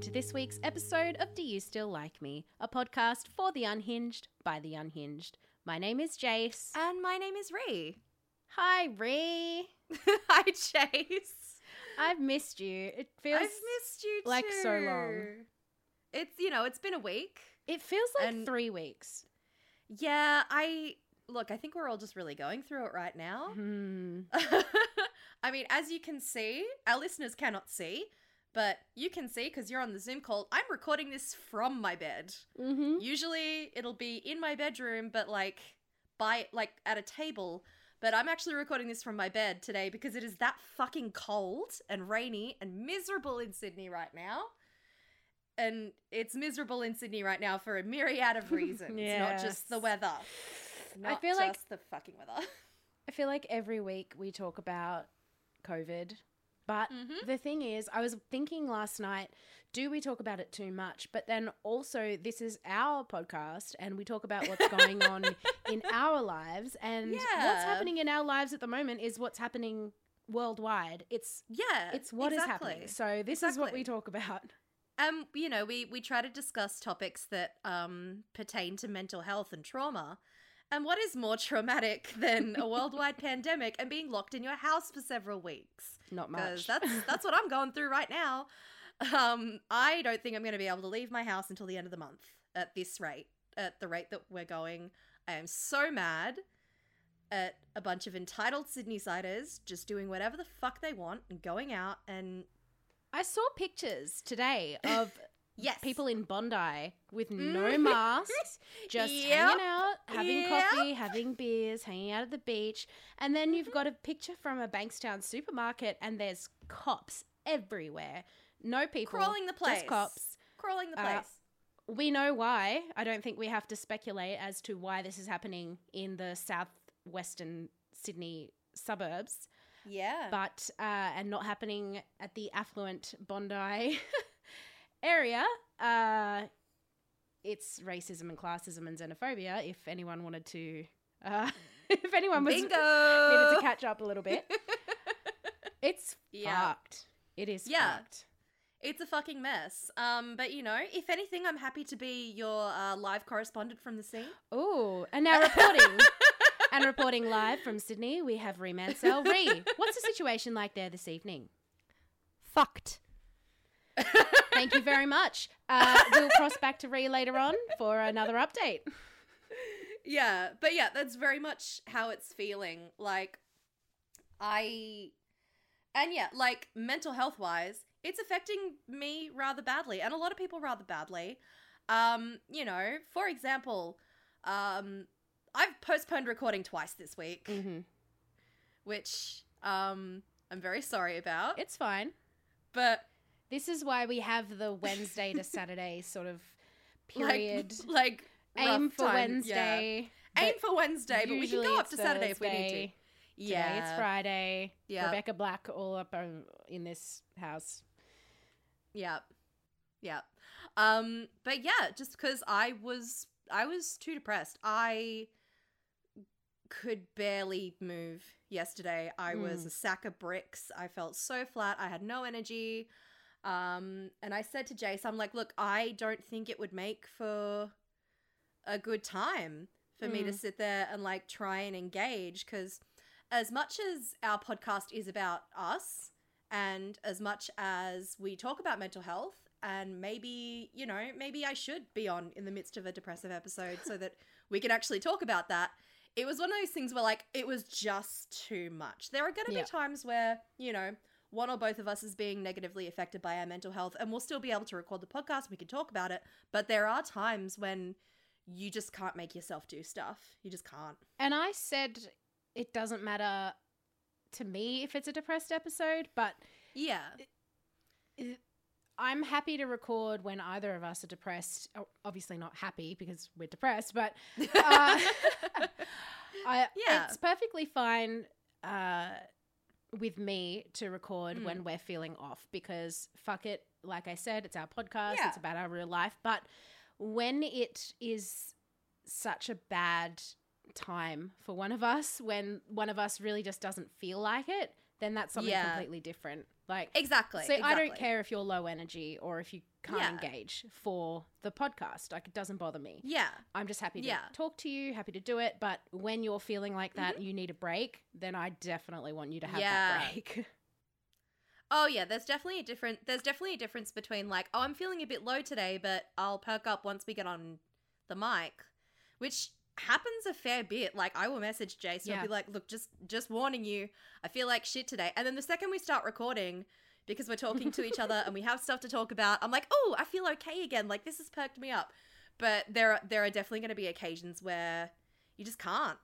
welcome to this week's episode of Do You Still Like Me, a podcast for the unhinged by the unhinged. My name is Jace. And my name is Ree. Hi, Ree. Hi, Chase. I've missed you. It feels I've missed you like so long. It's you know, it's been a week. it feels like and- three weeks. Yeah, I look, I think we're all just really going through it right now. Hmm. I mean, as you can see, our listeners cannot see, but you can see because you're on the Zoom call. I'm recording this from my bed. Mm-hmm. Usually it'll be in my bedroom, but like by like at a table. But I'm actually recording this from my bed today because it is that fucking cold and rainy and miserable in Sydney right now. And it's miserable in Sydney right now for a myriad of reasons, not just the Yes. weather. I Not feel like- just the fucking weather. I feel like every week we talk about COVID. But Mhm. the thing is, I was thinking last night, do we talk about it too much? But then also, this is our podcast and we talk about what's going on in our lives. And what's happening in our lives at the moment is what's happening worldwide. It's Yeah, it's what is exactly. happening. So this is what we talk about. Um, you know, we we try to discuss topics that um pertain to mental health and trauma. And what is more traumatic than a worldwide pandemic and being locked in your house for several weeks? Not Because much. that's that's what I'm going through right now. Um, I don't think I'm going to be able to leave my house until the end of the month at this rate. At the rate that we're going, I am so mad at a bunch of entitled Sydney-siders just doing whatever the fuck they want and going out and I saw pictures today of yes, people in Bondi with no Mm. masks, just Yep. hanging out, having Yep. coffee, having beers, hanging out at the beach. And then you've got a picture from a Bankstown supermarket, and there's cops everywhere. No people, crawling the place. just cops. crawling the Uh, place. We know why. I don't think we have to speculate as to why this is happening in the southwestern Sydney suburbs yeah. but uh, and not happening at the affluent Bondi area. Uh, it's racism and classism and xenophobia. If anyone wanted to, uh, if anyone was Bingo. needed to catch up a little bit, it's Yeah. fucked. It is Yeah. fucked. It's a fucking mess. Um, but you know, if anything, I'm happy to be your uh, live correspondent from the scene. Oh, and now reporting. And reporting live from Sydney, we have Ree Mansell. Ree, what's the situation like there this evening? Fucked. Thank you very much. Uh, we'll cross back to Ree later on for another update. Yeah, but yeah, that's very much how it's feeling. Like, I, and yeah, like mental health wise, it's affecting me rather badly, and a lot of people rather badly. Um, you know, for example, um, I've postponed recording twice this week, Mm-hmm. which um I'm very sorry about. It's fine. but This is why we have the Wednesday to Saturday sort of period. like, Aim for time, yeah. Wednesday. Aim for Wednesday, but we can go up to Saturday if we need to. Thursday. Today Yeah, it's Friday. Yeah. Rebecca Black all up um, in this house. Yep. Yep. Um, but yeah, just because I was I was too depressed. I could barely move yesterday. I was Mm. a sack of bricks. I felt so flat. I had no energy. Um, and I said to Jace, I'm like, look, I don't think it would make for a good time for me to Mm. sit there and like try and engage because as much as our podcast is about us and as much as we talk about mental health and maybe you know maybe i should be on in the midst of a depressive episode so that we can actually talk about that it was one of those things where like it was just too much there are going to Yeah. be times where you know one or both of us is being negatively affected by our mental health and we'll still be able to record the podcast we can talk about it but there are times when you just can't make yourself do stuff you just can't And I said it doesn't matter to me if it's a depressed episode, but yeah I'm happy to record when either of us are depressed. Obviously, not happy because we're depressed, but uh, I, Yeah. it's perfectly fine uh, with me to record Mm. when we're feeling off because fuck it. Like I said, it's our podcast, Yeah. it's about our real life. But when it is such a bad time for one of us, when one of us really just doesn't feel like it, then that's something Yeah. completely different. Like, exactly so I don't care if you're low energy or if you can't Yeah. engage for the podcast. Like it doesn't bother me. Yeah. I'm just happy to Yeah. talk to you, happy to do it. But when you're feeling like that, you need a break, then I definitely want you to have Mm-hmm. Yeah. that break. Oh yeah, there's definitely a different there's definitely a difference between like, oh I'm feeling a bit low today, but I'll perk up once we get on the mic. Which happens a fair bit. Like I will message and Yeah. I'll be like, look, just just warning you, I feel like shit today. And then the second we start recording, because we're talking to each other and we have stuff to talk about, I'm like, oh, I feel okay again. Like this has perked me up. But there are there are definitely gonna be occasions where you just can't.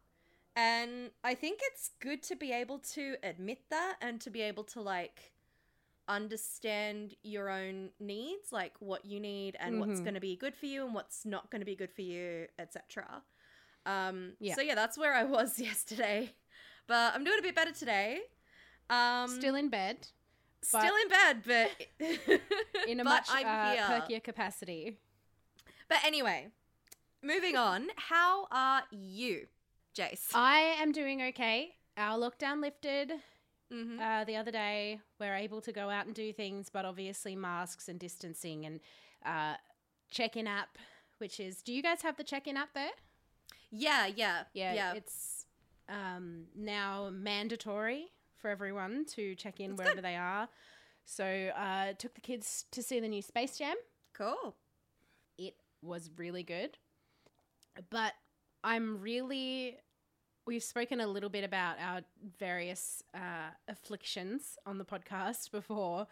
And I think it's good to be able to admit that and to be able to like understand your own needs, like what you need and what's Mhm. going to be good for you and what's not going to be good for you, etc. Um, Yeah. So yeah, that's where I was yesterday, but I'm doing a bit better today. Um, Still in bed still in bed, but in a but much I'm uh, perkier capacity. But anyway, moving on. How are you, Jace? I am doing okay. Our lockdown lifted mm-hmm. uh, the other day. We're able to go out and do things, but obviously masks and distancing and uh, check-in app, which is. Do you guys have the check-in app there? yeah, yeah, Yeah, yeah. it's um, now mandatory for everyone to check in That's wherever they are. So uh, took the kids to see the new Space Jam. cool. It was really good, but I'm really. We've spoken a little bit about our various uh, afflictions on the podcast before,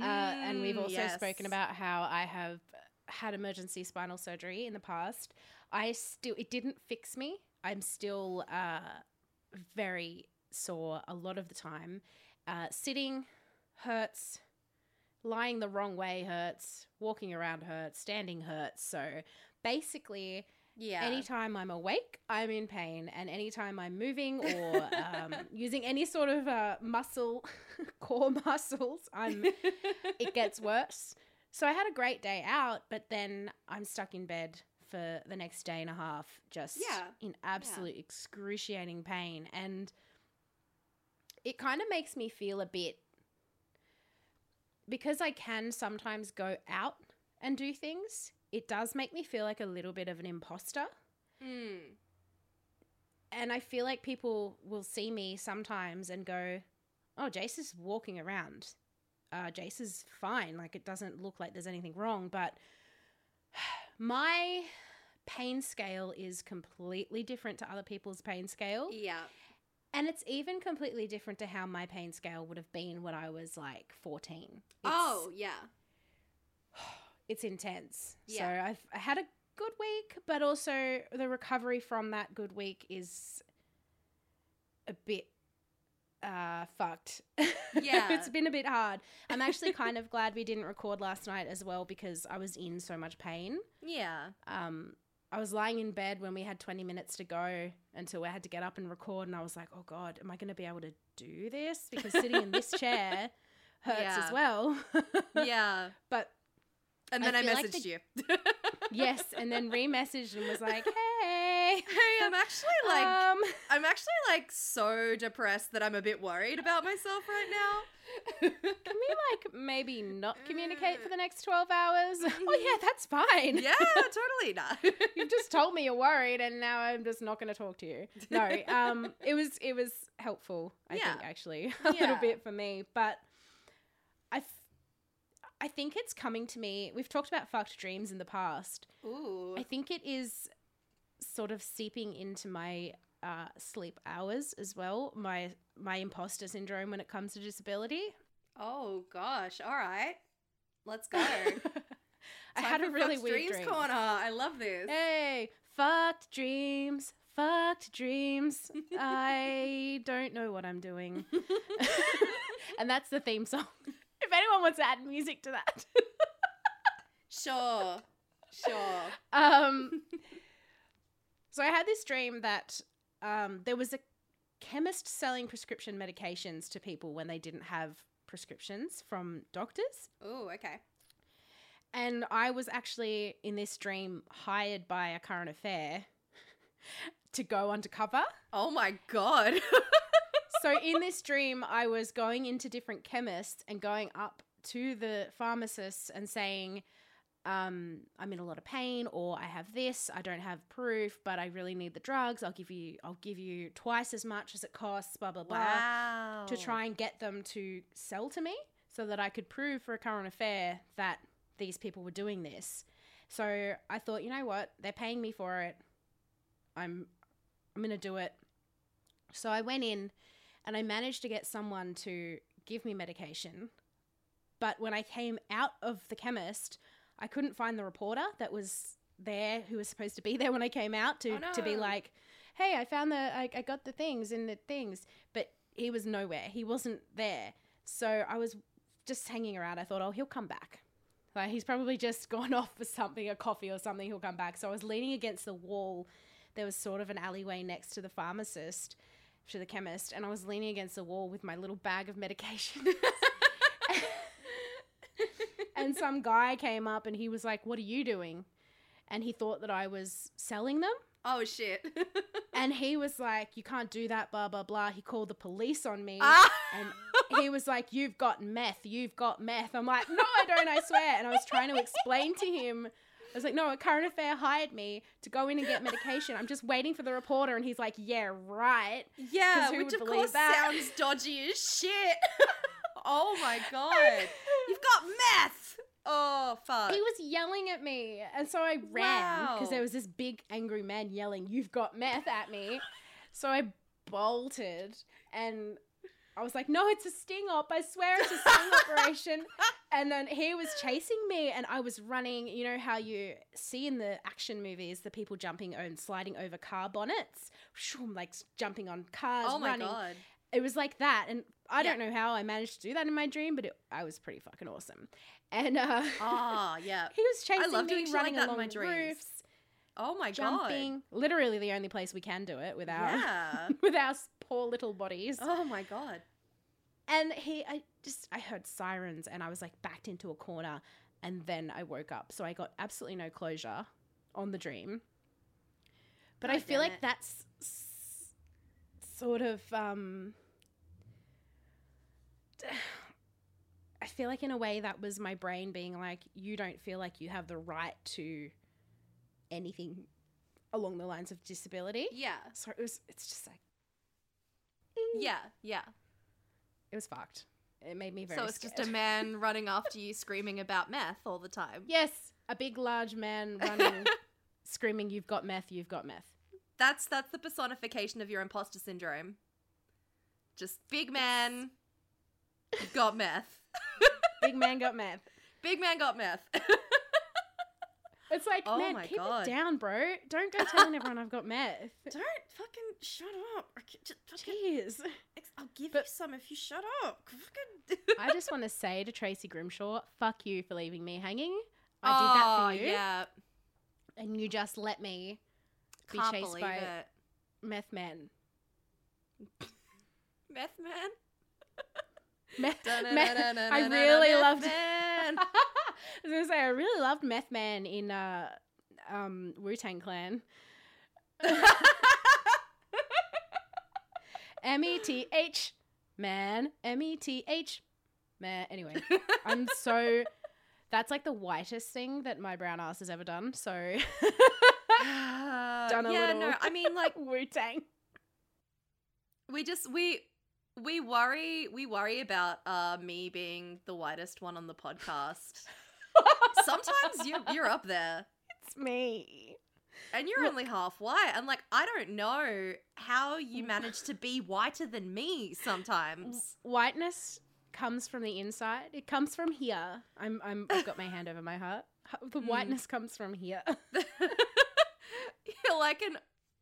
uh, and we've Mm, also yes. spoken about how I have had emergency spinal surgery in the past. I still, it didn't fix me. I'm still uh, very sore a lot of the time. Uh, sitting hurts, lying the wrong way hurts, walking around hurts, standing hurts. So basically, yeah. anytime I'm awake, I'm in pain, and anytime I'm moving or um, using any sort of uh, muscle, core muscles, I'm it gets worse. So I had a great day out, but then I'm stuck in bed for the next day and a half, just Yeah. in absolute excruciating pain. And it kind of makes me feel a bit because I can sometimes go out and do things, it does make me feel like a little bit of an imposter. Mm. And I feel like people will see me sometimes and go, Oh, Jace is walking around. Uh, Jace is fine. Like, it doesn't look like there's anything wrong. But my pain scale is completely different to other people's pain scale. Yeah. And it's even completely different to how my pain scale would have been when I was like 14. It's, oh, yeah. it's intense. So I've I had a good week, but also the recovery from that good week is a bit uh fucked. Yeah. it's been a bit hard. I'm actually kind of glad we didn't record last night as well because I was in so much pain. Yeah. Um I was lying in bed when we had 20 minutes to go until we had to get up and record and I was like, "Oh god, am I going to be able to do this because sitting in this chair hurts Yeah. as well." Yeah. but And then I, like messaged the- you. yes, and then re-messaged and was like, "Hey, Hey, I'm actually like um, I'm actually like so depressed that I'm a bit worried about myself right now. can we like maybe not communicate for the next 12 hours?" oh yeah, that's fine. yeah, totally not. You've just told me you're worried and now I'm just not going to talk to you. No, um it was it was helpful, I Yeah. think actually, a little bit for me, but I I think it's coming to me. We've talked about fucked dreams in the past. Ooh. I think it is sort of seeping into my uh, sleep hours as well. My my imposter syndrome when it comes to disability. Oh gosh. All right. Let's go. I had a really weird Dreams dream. corner. I love this. Hey, fucked dreams, fucked dreams. I don't know what I'm doing. and that's the theme song. If anyone wants to add music to that. Sure. Sure. um So I had this dream that um there was a chemist selling prescription medications to people when they didn't have prescriptions from doctors. Oh, okay. And I was actually in this dream hired by a current affair to go undercover. Oh my god. so in this dream, I was going into different chemists and going up to the pharmacists and saying, um, I'm in a lot of pain, or I have this, I don't have proof, but I really need the drugs. I'll give you, I'll give you twice as much as it costs, blah blah blah, Wow. to try and get them to sell to me, so that I could prove for a current affair that these people were doing this. So I thought, you know what, they're paying me for it. I'm, I'm gonna do it. So I went in, and I managed to get someone to give me medication. But when I came out of the chemist, I couldn't find the reporter that was there who was supposed to be there when I came out to, Oh, to be like, hey, I found the, I, I got the things and the things. But he was nowhere. He wasn't there. So I was just hanging around. I thought, oh, he'll come back. Like he's probably just gone off for something, a coffee or something. He'll come back. So I was leaning against the wall. There was sort of an alleyway next to the pharmacist, to the chemist, and I was leaning against the wall with my little bag of medication. and some guy came up and he was like, "What are you doing?" And he thought that I was selling them. oh shit. And he was like, "You can't do that." Blah blah blah. He called the police on me. ah! And he was like, You've got meth, you've got meth. I'm like, No, I don't, I swear. And I was trying to explain to him, I was like, No, a current affair hired me to go in and get medication. I'm just waiting for the reporter. And he's like, Yeah, right. Yeah, which of course that? sounds dodgy as shit. oh my god. You've got meth. Oh fuck. He was yelling at me. And so I ran because Wow. there was this big angry man yelling, You've got meth at me. So I bolted and I was like, No, it's a sting op. I swear it's a sting operation. And then he was chasing me and I was running. You know how you see in the action movies the people jumping and sliding over car bonnets? Shoom, Like jumping on cars, oh my running. god. It was like that. And I Yeah. don't know how I managed to do that in my dream, but it, I was pretty fucking awesome. And uh, Ah, yeah. he was chasing me, like running in along my dreams. roofs Oh my God. jumping. Literally the only place we can do it with our Yeah. with our poor little bodies. oh my god. And he, I just, I heard sirens, and I was like backed into a corner, and then I woke up. So I got absolutely no closure on the dream. But I feel like it. that's s- sort of, um, feel like in a way that was my brain being like, you don't feel like you have the right to anything along the lines of disability. Yeah. So it was, it's just like, mm. Yeah. Yeah. it was fucked. It made me very So it's just a man running after you screaming about meth all the time. Yes, a big, large man running, screaming, "You've got meth! You've got meth!" That's that's the personification of your imposter syndrome. Just big man got meth. Big man got meth. Big man got meth. It's like, Oh man, keep God. it down, bro. Don't go telling everyone I've got meth. Don't fucking shut up. Just fucking- Jeez. I'll give But- you some if you shut up. I just want to say to Tracy Grimshaw, fuck you for leaving me hanging. I oh, did that for you, Yeah. and you just let me be Can't chased by it. meth men. Meth man. Meth, meth. I really meth loved. man. I was gonna say I really loved Meth Man in uh, um, Wu Tang Clan. M E T H man. M E T H man. Anyway, I'm so. That's like the whitest thing that my brown ass has ever done. So Done a yeah, little. no, I mean like Wu Tang. we just we we worry we worry about uh me being the whitest one on the podcast. Sometimes you you're up there It's me. and you're Look- only half white. And like I don't know how you manage to be whiter than me sometimes. Whiteness comes from the inside. It comes from here. I'm. I'm. I've got my hand over my heart. The Mm. whiteness comes from here. you're like an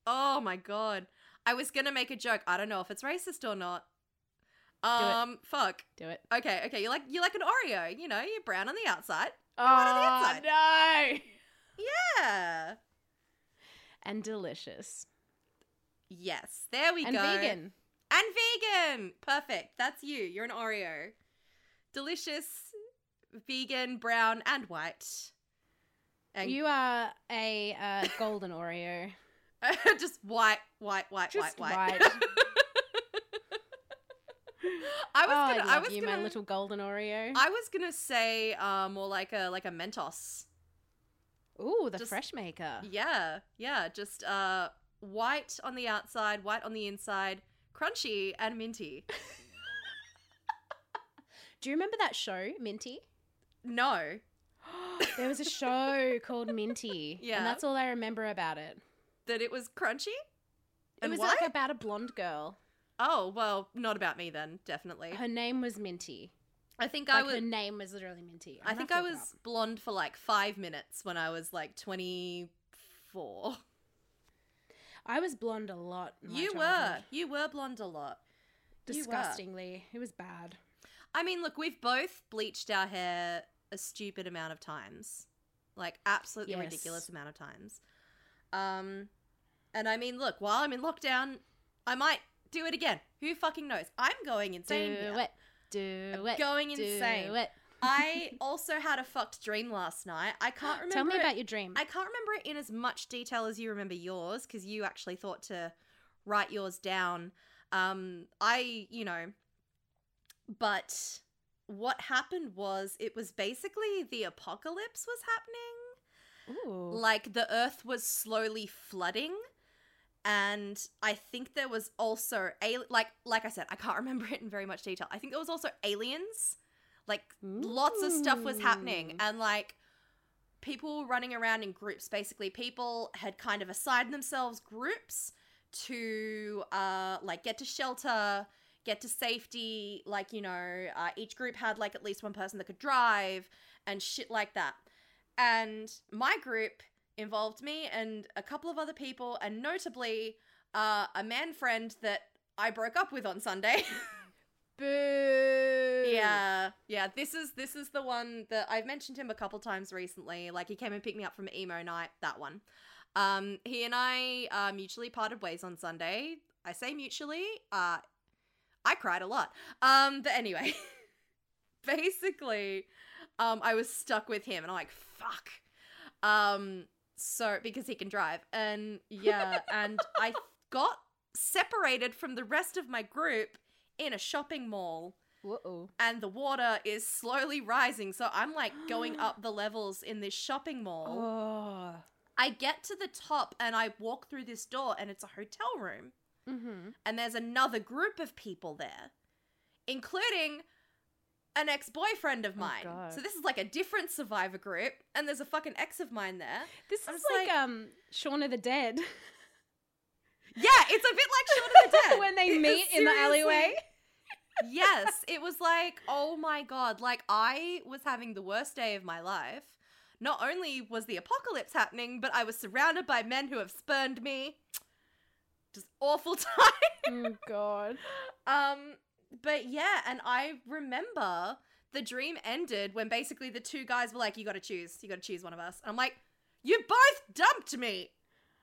oh my god. I was gonna make a joke. I don't know if it's racist or not. Um fuck. Do it. Okay, okay. You're like you're like an Oreo, you know, you're brown on the outside. Oh on the inside. no! Yeah. And delicious. Yes. There we and go. And vegan. And vegan. Perfect. That's you. You're an Oreo. Delicious, vegan, brown, and white. And You are a uh, golden Oreo. just white, white, white, Just white, white. white. I was oh, gonna I I, was you, gonna my little golden Oreo. I was gonna say uh, more like a like a Mentos. Ooh, the Just- fresh maker. Yeah, yeah, just uh white on the outside, white on the inside, crunchy and minty. Do you remember that show, Minty? No. there was a show called Minty. Yeah. And that's all I remember about it. That it was crunchy? It was why? like about a blonde girl. Oh, well, not about me then, definitely. Her name was Minty. I think Like I was her name was literally Minty. I I'm think I have to look was blonde for like 5 minutes when I was like 24. I was blonde a lot. You were. You were blonde a lot. Disgustingly. It was bad. I mean, look, we've both bleached our hair a stupid amount of times. Like absolutely Yes. ridiculous amount of times. Um and I mean, look, while I'm in lockdown, I might do it again. Who fucking knows? I'm going insane. Do here. it. Do I'm it. going do insane. it. I also had a fucked dream last night. I can't remember Tell me it- about your dream. I can't remember it in as much detail as you remember yours because you actually thought to write yours down. Um, I, you know, but what happened was it was basically the apocalypse was happening. Ooh. Like the earth was slowly flooding. And I think there was also a like like I said, I can't remember it in very much detail. I think there was also aliens. Like lots of stuff was happening. And like people were running around in groups. Basically people had kind of assigned themselves groups to uh like get to shelter get to safety. Like you know uh, each group had like at least one person that could drive and shit like that. And my group involved me and a couple of other people and notably uh, a man friend that i broke up with on sunday Boo. Yeah, yeah. This is this is the one that I've mentioned him a couple times recently. Like he came and picked me up from emo night. That one. Um, he and I uh, mutually parted ways on Sunday. I say mutually. Uh, I cried a lot. Um, but anyway, basically, um, I was stuck with him, and I'm like, fuck. Um, so because he can drive, and yeah, and I got separated from the rest of my group in a shopping mall Whoa. and the water is slowly rising. So I'm like going up the levels in this shopping mall. Oh. I get to the top and I walk through this door and it's a hotel room. Mm-hmm. And there's another group of people there, including an ex boyfriend of Oh, mine. God. so this is like a different survivor group. And there's a fucking ex of mine there. This I'm is like, like- um Shaun of the Dead Yeah, it's a bit like Shaun of the Dead. when they meet in the alleyway. yes, it was like, oh my god, like I was having the worst day of my life. Not only was the apocalypse happening, but I was surrounded by men who have spurned me. Just awful time. oh God. Um, but yeah, and I remember the dream ended when basically the two guys were like, "You got to choose. You got to choose one of us." And I'm like, "You both dumped me.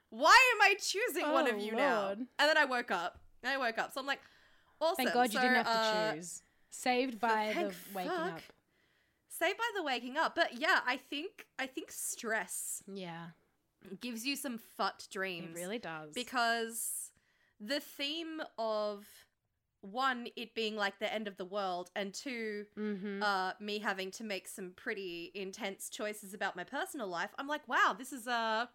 Why am I choosing one of Oh, you now?" And then I woke up. And I woke up. So I'm like, "Awesome." Thank God you So, didn't have to uh, choose. Saved by the waking fuck. up. Saved by the waking up. But yeah, I think I think stress Yeah, gives you some fucked dreams. it really does. because the theme of one it being like the end of the world and two mm-hmm. uh me having to make some pretty intense choices about my personal life i'm like wow this is uh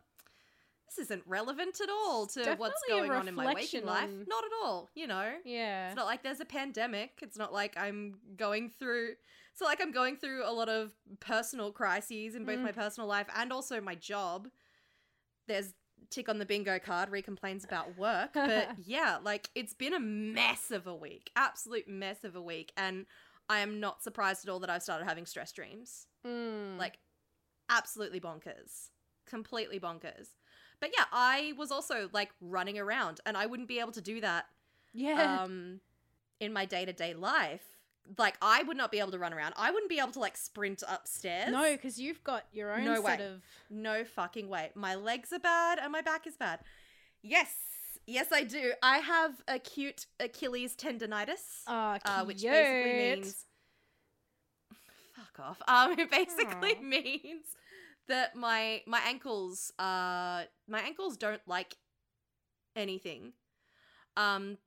this isn't relevant at all to what's definitely a going on in my waking life on- not at all you know yeah. it's not like there's a pandemic it's not like i'm going through it's not like i'm going through a lot of personal crises in both Mm. my personal life and also my job there's tick on the bingo card re complains about work but yeah like it's been a mess of a week absolute mess of a week and i am not surprised at all that i've started having stress dreams Mm. like absolutely bonkers completely bonkers but yeah i was also like running around and i wouldn't be able to do that yeah. um in my day-to-day life like i would not be able to run around. I wouldn't be able to like sprint upstairs. No, because you've got your own No sort way. of. no fucking way. My legs are bad and my back is bad. Yes. Yes i do. I have acute achilles tendonitis Oh, uh, which basically means fuck off. Um it basically Aw. means that my my ankles uh my ankles don't like anything. Um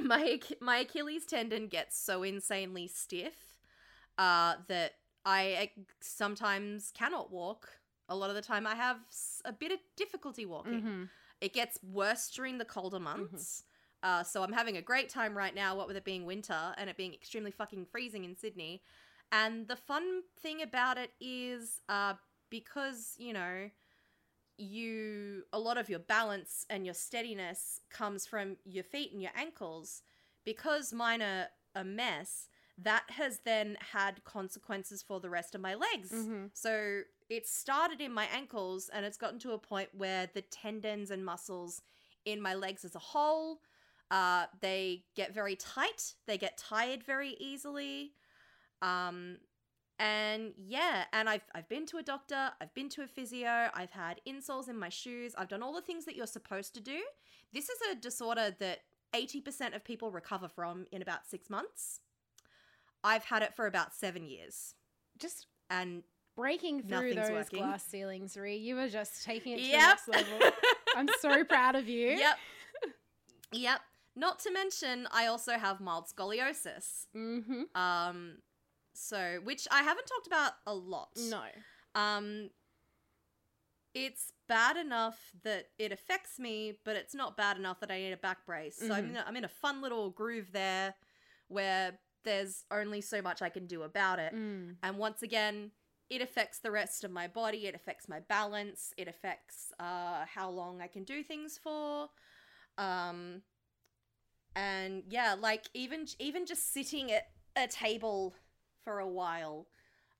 my my achilles tendon gets so insanely stiff uh that i uh, sometimes cannot walk a lot of the time I have a bit of difficulty walking. Mhm. It gets worse during the colder months. Uh, so I'm having a great time right now, what with it being winter and it being extremely fucking freezing in Sydney. And the fun thing about it is uh, because, you know, you a lot of your balance and your steadiness comes from your feet and your ankles. Because mine are a mess that has then had consequences for the rest of my legs. Mhm. so it started in my ankles and it's gotten to a point where the tendons and muscles in my legs as a whole uh, they get very tight they get tired very easily. Um, and yeah, and I've I've been to a doctor, I've been to a physio, I've had insoles in my shoes, I've done all the things that you're supposed to do. This is a disorder that 80% of people recover from in about 6 months. I've had it for about 7 years. Just And breaking through those working. glass ceilings, Ree. You were just taking it to yep. the next level. I'm so proud of you. yep. Yep. Not to mention I also have mild scoliosis. Mm-hmm. Um so which I haven't talked about a lot. No. Um, it's bad enough that it affects me, but it's not bad enough that I need a back brace. So I'm Mhm. in a, I'm in a fun little groove there, where there's only so much I can do about it. Mm. And once again, it affects the rest of my body. It affects my balance. It affects uh, how long I can do things for. Um, and yeah, like even even just sitting at a table for a while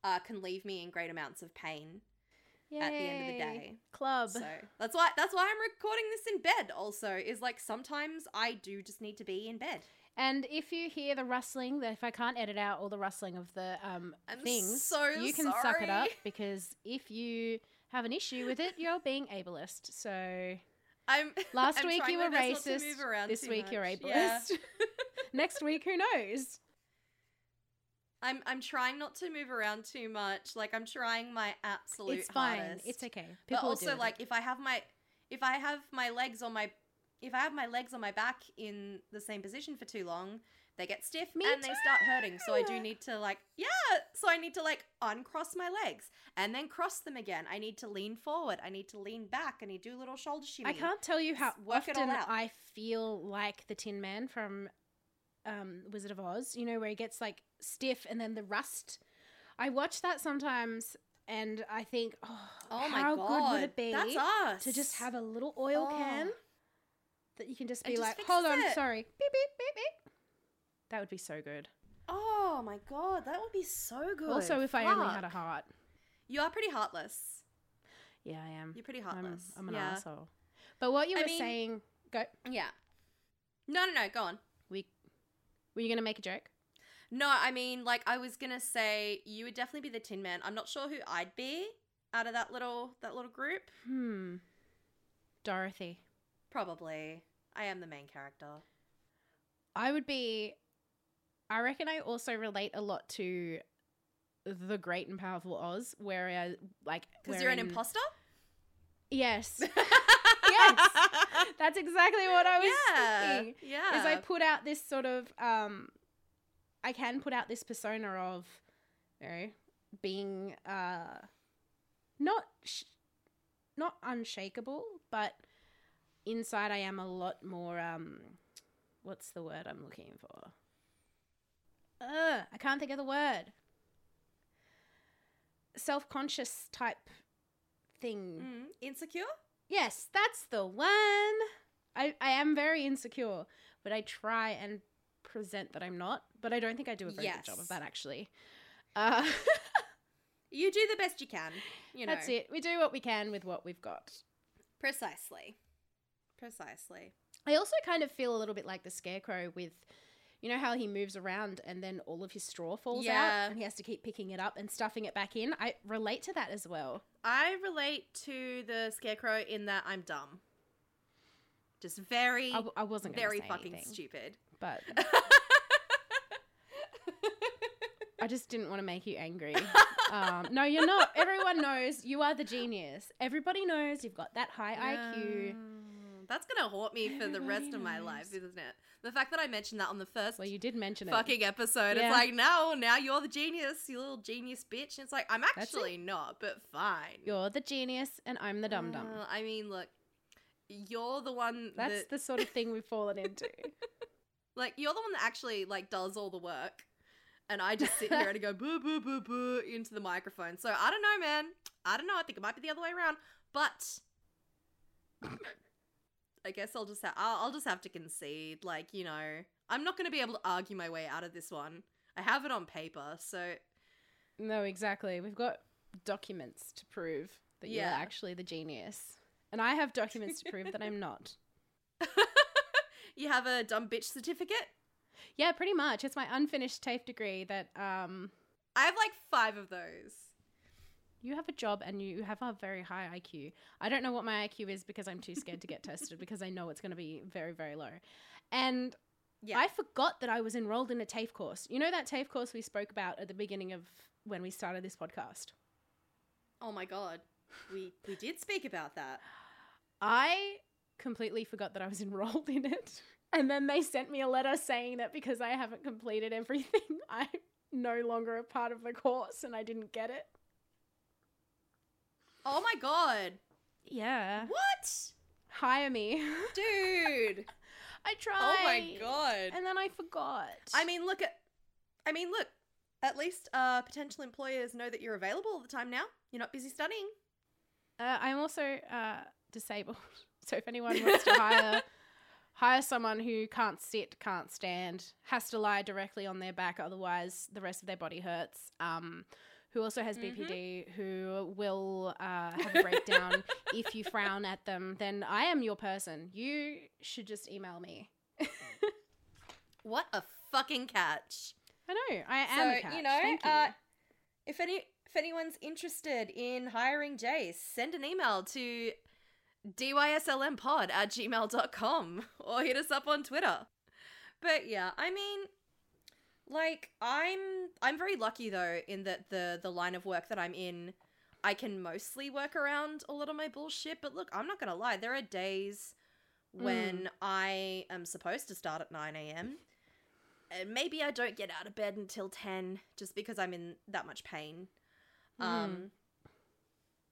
uh, can leave me in great amounts of pain at the end of the day. Club. So that's why that's why I'm recording this in bed. Also, is like sometimes I do just need to be in bed. And if you hear the rustling, that if I can't edit out all the rustling of the um, I'm things, so you can suck it up because if you have an issue with it, you're being ableist. So I'm last I'm week you were best not to racist. This week you're ableist. Yeah. Next week, who knows? I'm I'm trying not to move around too much. Like I'm trying my absolute it's fine. hardest. It's okay. but People will also like it. if I have my if I have my legs on my if I have my legs on my back in the same position for too long, they get stiff Me and they start hurting. So I do need to like yeah, so I need to like uncross my legs and then cross them again. I need to lean forward. I need to lean back. I need to do a little shoulder shimmy. I can't tell you how Just work it all often out. I feel like the Tin Man from um, Wizard of Oz. You know where he gets like stiff and then the rust. I watch that sometimes and I think, oh, Oh my how god. good would it be That's us. to just have a little oil Oh. can that you can just be just like, hold on, it." sorry, beep beep beep beep. That would be so good. Oh my god, that would be so good. Also, if I only had a heart. You are pretty heartless. Yeah, I am. You're pretty I'm, heartless. I'm an yeah. asshole. But what you I were mean- saying, go. Yeah. No, no, no. Go on. We were you gonna make a joke? No, I mean, like I was gonna say, you would definitely be the Tin Man. I'm not sure who I'd be out of that little that little group. Hmm. Dorothy. Probably, I am the main character. I would be. I reckon I also relate a lot to the great and powerful Oz, whereas like Because you're an imposter. Yes, yes, that's exactly what I was yeah. thinking. Yeah. Is I put out this sort of um, I can put out this persona of, you know, being uh, not sh- not unshakable, but inside I am a lot more um, what's the word I'm looking for? Uh, I can't think of the word. Self conscious type thing. Mm, insecure. Yes, that's the one. I, I am very insecure, but I try and present that I'm not. But I don't think I do a very good job of that actually. Uh, You do the best you can. You know. that's it. We do what we can with what we've got. Precisely. Precisely. I also kind of feel a little bit like the scarecrow with, you know, how he moves around and then all of his straw falls Yeah. out and he has to keep picking it up and stuffing it back in. I relate to that as well. I relate to the scarecrow in that I'm dumb. Just very, I, w- I wasn't very say fucking anything, stupid. but I just didn't want to make you angry. um, no, you're not. Everyone knows you are the genius. Everybody knows you've got that high IQ. That's gonna haunt me for the rest of my life, isn't it? The fact that I mentioned that on the first Well, you did mention it. fucking episode, Yeah. it's like now, now you're the genius, you little genius bitch. And it's like I'm actually not, but fine. You're the genius, and I'm the dum dum. Uh, I mean, look, you're the one That's that, the sort of thing we've fallen into. like, you're the one that actually like does all the work, and I just sit here and go boo boo boo boo into the microphone. So I don't know, man. I don't know. I think it might be the other way around, but I guess I'll just ha- I'll, I'll just have to concede. Like, you know, I'm not going to be able to argue my way out of this one. I have it on paper, so no, exactly. We've got documents to prove that Yeah. you're actually the genius, and I have documents to prove that I'm not. you have a dumb bitch certificate. Yeah, pretty much. It's my unfinished TAFE degree that um I have like five of those. You have a job and you have a very high IQ. I don't know what my IQ is because I'm too scared to get tested because I know it's going to be very very low. And Yeah. I forgot that I was enrolled in a TAFE course. You know that TAFE course we spoke about at the beginning of when we started this podcast. Oh my god. We we did speak about that. I completely forgot that I was enrolled in it. And then they sent me a letter saying that because I haven't completed everything, I'm no longer a part of the course and I didn't get it. Oh my god. Yeah. What? Hire me. Dude. I tried. oh my god. And then I forgot. I mean, look at I mean, look. At least uh potential employers know that you're available all the time now. You're not busy studying. uh, I'm also uh, disabled. So if anyone wants to hire hire someone who can't sit, can't stand, has to lie directly on their back, otherwise the rest of their body hurts. Um, who also has. BPD, who will uh, have a breakdown if you frown at them, then I am your person. You should just email me. What a fucking catch. I know I am. So, you know, you. uh, If any if anyone's interested in hiring Jace, send an email to dyslmpod at gmail.com or hit us up on Twitter. But yeah, I mean like I'm I'm very lucky though in that the the line of work that I'm in I can mostly work around a lot of my bullshit, but look, I'm not gonna lie, there are days when I am supposed to start at 9 a.m. And maybe I don't get out of bed until 10 just because I'm in that much pain. Mm. Um,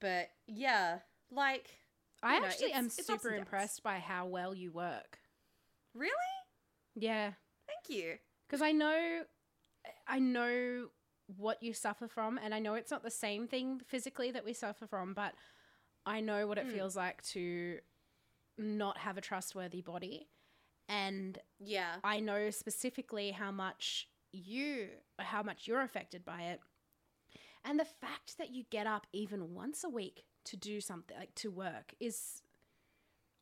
but yeah, like, I know, actually am super impressed by how well you work. really? Yeah. Thank you. Because I know, I know what you suffer from, and I know it's not the same thing physically that we suffer from, but I know what it Mm. feels like to not have a trustworthy body, and Yeah. I know specifically how much you, how much you're affected by it, and the fact that you get up even once a week to do something like to work is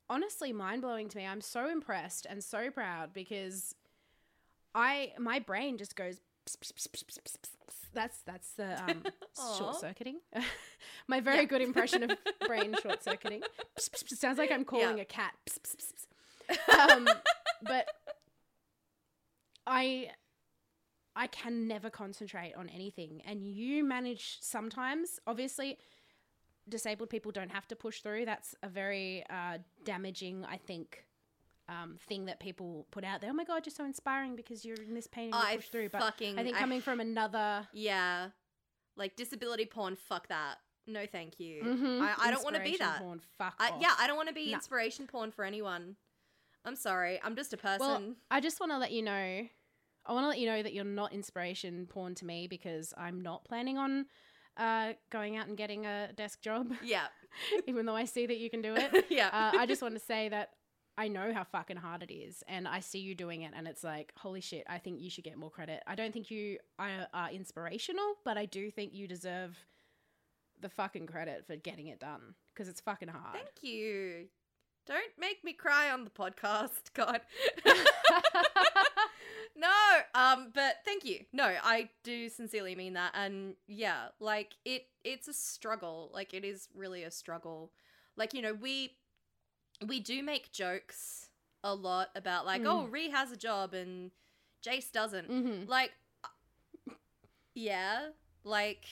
honestly mind blowing to me. I'm so impressed and so proud because I my brain just goes. pss, pss, pss. That's that's the um, short circuiting. my very Yeah. good impression of brain short circuiting. Sounds like I'm calling Yeah. a cat. Um, but I I can never concentrate on anything and you manage sometimes obviously disabled people don't have to push through that's a very uh, damaging I think um, thing that people put out there oh my god you're so inspiring because you're in this pain and you I push through but fucking. I think coming from another Yeah. Like, disability porn, fuck that. No, thank you. Mhm, I, I don't want to be that. porn, fuck I, yeah, I don't want to be No. inspiration porn for anyone. I'm sorry. I'm just a person. Well, I just want to let you know. I want to let you know that you're not inspiration porn to me because I'm not planning on uh, going out and getting a desk job, yeah. even though I see that you can do it. yeah. Uh, I just want to say that I know how fucking hard it is, and I see you doing it, and it's like, holy shit! I think you should get more credit. I don't think you are, are inspirational, but I do think you deserve the fucking credit for getting it done because it's fucking hard. Thank you. Don't make me cry on the podcast, God. no, um, but thank you. No, I do sincerely mean that, and yeah, like it, it's a struggle. Like it is really a struggle. Like you know, we we do make jokes a lot about like, Mm. oh, Ree has a job and Jace doesn't. mm-hmm. Like, uh, yeah, like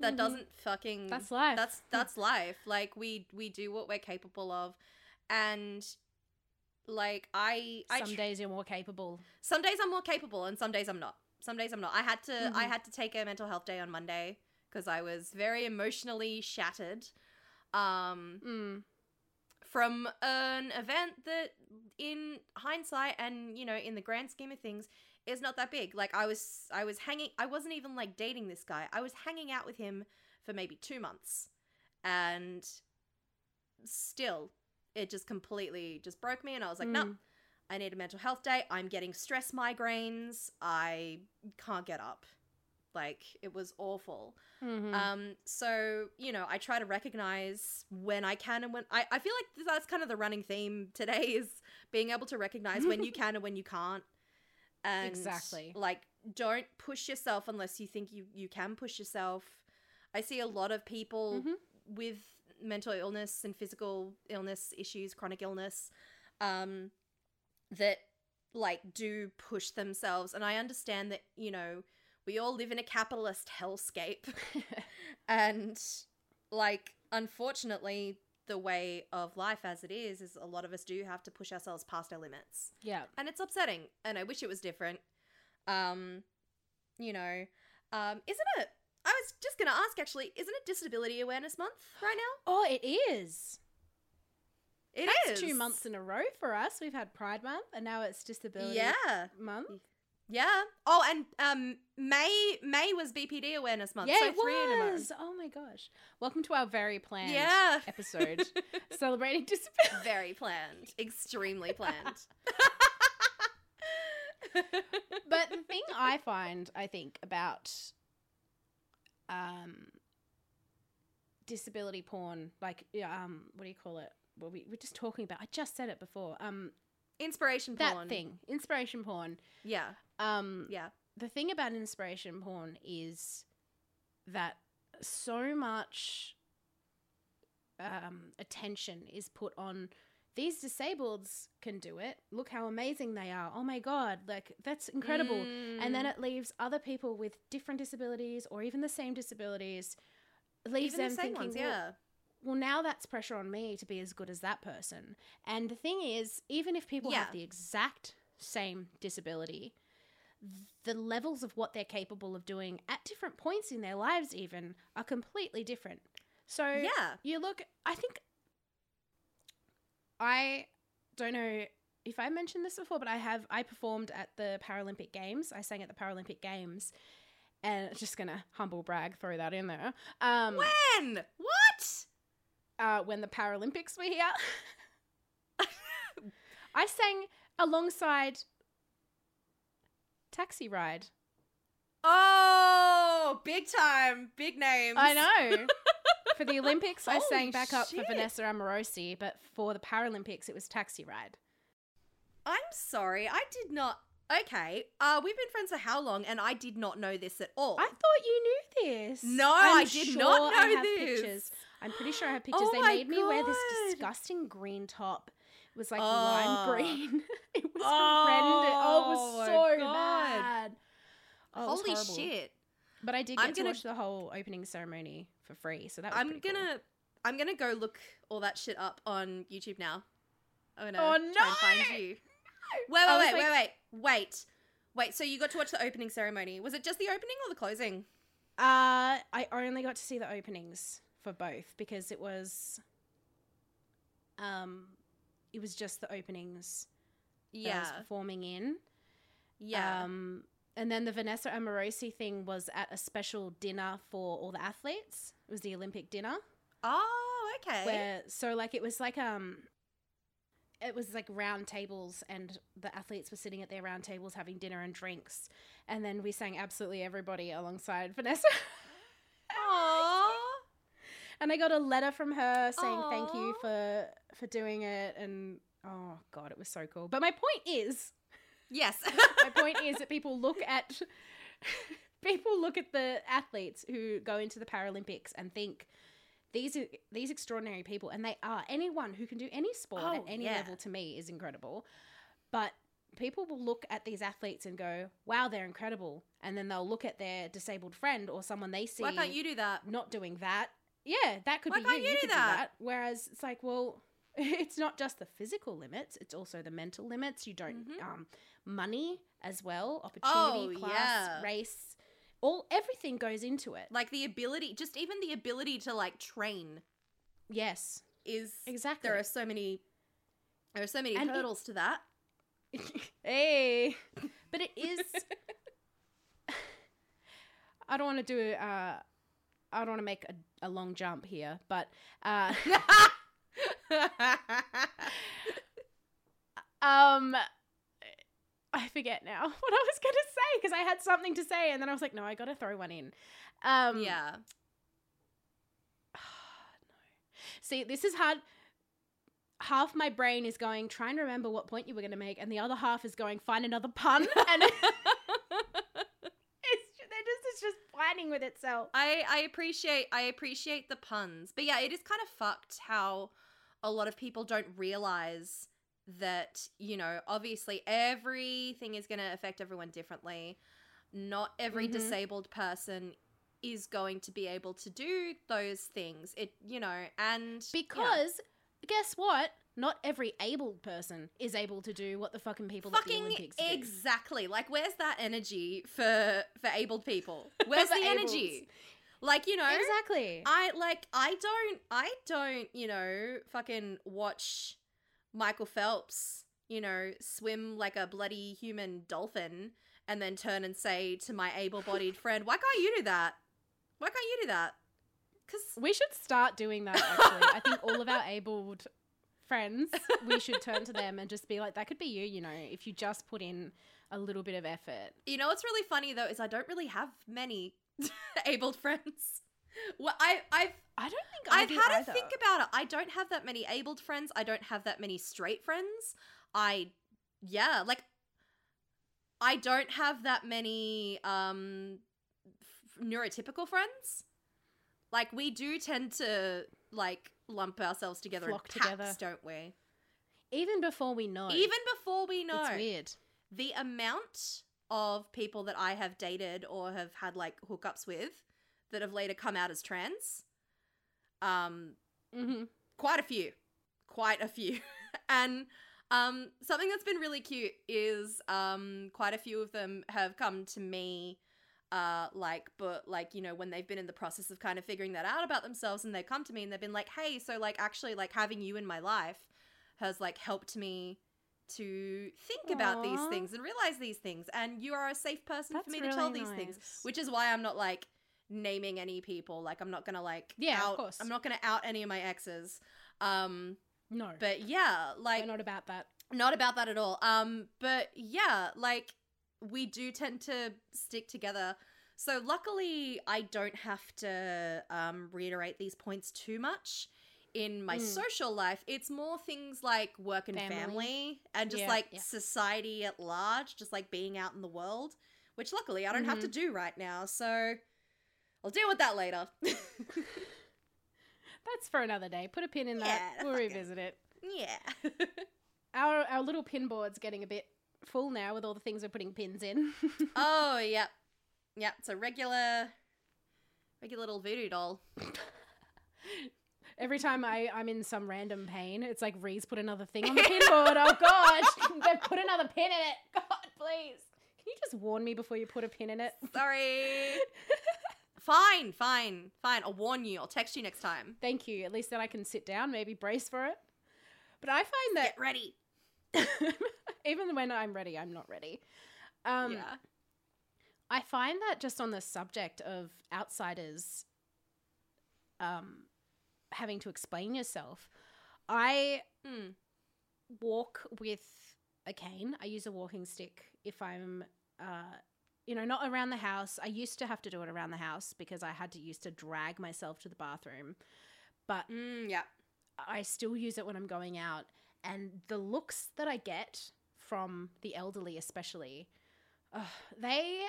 that Mhm. doesn't fucking That's life. that's that's life like we we do what we're capable of and Like I, I Some tr- days you're more capable. some days I'm more capable, and some days I'm not. Some days I'm not. I had to, I Mhm. had to take a mental health day on Monday because I was very emotionally shattered. Um, Mm. From an event that in hindsight and you know in the grand scheme of things is not that big. Like i was i was hanging i wasn't even like dating this guy. I was hanging out with him for maybe two months. And still it just completely just broke me and i was like no Mm. i need a mental health day. I'm getting stress migraines. I can't get up like it was awful Mhm. um, so you know, I try to recognize when I can and when I, I feel like that's kind of the running theme today is being able to recognize when you can and when you can't. And Exactly. Like, don't push yourself unless you think you you can push yourself. I see a lot of people Mhm. with mental illness and physical illness issues, chronic illness, um, that like do push themselves, and I understand that you know we all live in a capitalist hellscape and like unfortunately the way of life as it is is a lot of us do have to push ourselves past our limits yeah. and it's upsetting and i wish it was different um you know um isn't it i was just gonna ask actually isn't it disability awareness month right now Oh, it is. It That's is two months in a row for us. We've had Pride Month, and now it's Disability yeah Month. Yeah oh and um may may was bpd awareness month yeah, so it three in a row. was. Oh my gosh! Welcome to our very planned yeah episode celebrating disability. very planned extremely planned But the thing I find, I think, about um, disability porn, like, um, what do you call it? Well, we, we're just talking about. I just said it before. Um, inspiration that porn thing, inspiration porn. yeah Um, yeah the thing about inspiration porn is that so much um, attention is put on these disableds can do it. Look how amazing they are. Oh my god, like that's incredible. And then Mm. it leaves other people with different disabilities or even the same disabilities leaves even them the thinking, ones well, yeah well, now that's pressure on me to be as good as that person. And the thing is, even if people Yeah. have the exact same disability, the levels of what they're capable of doing at different points in their lives, even, are completely different. So, yeah you look, I think, I don't know if I mentioned this before, but I have, I performed at the Paralympic Games. I sang at the Paralympic Games. And just gonna humble brag, throw that in there. Um, when what uh, when the Paralympics were here. I sang alongside Taxiride. oh big time big names I know. For the Olympics, I sang back up shit. for Vanessa Amorosi, but for the Paralympics, it was Taxiride. i'm sorry i did not okay uh we've been friends for how long and i did not know this at all I thought you knew this. No, I'm I did not sure I know have this. Pictures. I'm pretty sure I have pictures. Oh they made me wear this disgusting green top. It was like Oh. lime green. it was Oh, horrendous. Oh, it was so God. bad. Oh, was holy shit But I did I'm get to gonna- watch the whole opening ceremony for free, so that was i'm gonna i'm gonna go look all that shit up on youtube now i'm gonna Oh, try and find no! you wait wait wait like- wait wait wait wait so you got to watch the opening ceremony was it just the opening or the closing Uh, I only got to see the openings for both because it was, um, it was just the openings that I was yeah performing in. yeah Um, and then the Vanessa Amorosi thing was at a special dinner for all the athletes. It was the Olympic dinner. oh okay Where so like it was like um it was like round tables and the athletes were sitting at their round tables having dinner and drinks. And then we sang absolutely everybody alongside Vanessa. Aww. and I got a letter from her saying thank you for for doing it and oh god, it was so cool. But my point is Yes. my point is that people look at people look at the athletes who go into the Paralympics and think these are these extraordinary people and they are anyone who can do any sport at Oh, any yeah. level to me is incredible but people will look at these athletes and go wow they're incredible and then they'll look at their disabled friend or someone they see Why can't you do that? not doing that yeah that could Why be can't you you do could that? whereas it's like well it's not just the physical limits; it's also the mental limits. You don't Mhm. um, money as well, opportunity, Oh, class, yeah. race, all everything goes into it. Like the ability, just even the ability to like train Yes, is exactly. there are so many there are so many And it- hurdles to that. hey, but it is. I don't want to do. Uh, I don't want to make a, a long jump here, but uh, um, I forget now what I was going to say because I had something to say, and then I was like, no, I got to throw one in. Um, yeah. no. See, this is hard. Half my brain is going, trying to remember what point you were going to make, and the other half is going, find another pun, and it's ju- they're just it's just fighting with itself. I I appreciate I appreciate the puns. But yeah, it is kind of fucked how a lot of people don't realize that, you know, obviously everything is going to affect everyone differently. Not every Mhm. disabled person is going to be able to do those things. It, you know, and yeah. Because guess what? Not every able person is able to do what the fucking people at the fucking Olympics do. exactly. Like where's that energy for for abled people? Where's the energy? Like, you know, Exactly. I like I don't I don't, you know, fucking watch Michael Phelps, you know, swim like a bloody human dolphin and then turn and say to my able-bodied friend, "Why can't you do that? Why can't you do that?" Cuz we should start doing that. Actually, I think all of our abled friends, we should turn to them and just be like, "That could be you." You know, if you just put in a little bit of effort. you know what's really funny though is I don't really have many abled friends. Well, I I've I don't think I I've do had either. to think about it. I don't have that many abled friends. I don't have that many straight friends. I, yeah, like, I don't have that many um f- neurotypical friends. Like, we do tend to like lump ourselves together Flock in packs, together. don't we? Even before we know, Even before we know it's weird. the amount of people that I have dated or have had like hookups with that have later come out as trans. Um, hmm quite a few quite a few and um something that's been really cute is um quite a few of them have come to me uh like but like you know when they've been in the process of kind of figuring that out about themselves and they come to me and they've been like hey so like actually like having you in my life has like helped me to think about these things and realize these things and you are a safe person That's for me really to tell these things which is why I'm not like naming any people. Like I'm not gonna like Yeah, of course. I'm not gonna out any of my exes. Um, No, but yeah, like we're not about that. not about that at all. Um, but yeah, like we do tend to stick together. So luckily, I don't have to um, reiterate these points too much in my Mm. social life. It's more things like work and family, Family. and just Yeah, like yeah. society at large, just like being out in the world, which luckily I don't have to Mm-hmm. do right now. So I'll deal with that later. That's for another day. Put a pin in that. Yeah, we'll fuck it. revisit it. yeah. Our our little pin board's getting a bit full now with all the things we're putting pins in. oh, yep. Yep, it's a regular regular little voodoo doll. Every time I, I'm in some random pain, it's like Reese put another thing on the pin board. Oh gosh, they've put another pin in it. God, please. Can you just warn me before you put a pin in it? Sorry. fine, fine, fine. I'll warn you. I'll text you next time. Thank you. At least then I can sit down, maybe brace for it. But I find that Get ready. even when I'm ready, I'm not ready. Um, yeah. I find that just on the subject of outsiders um, having to explain yourself, I Mm. walk with a cane. I use a walking stick if I'm, uh, you know, not around the house. I used to have to do it around the house because I had to used to drag myself to the bathroom. But Mm, yeah. I still use it when I'm going out. And the looks that I get from the elderly, especially, uh, they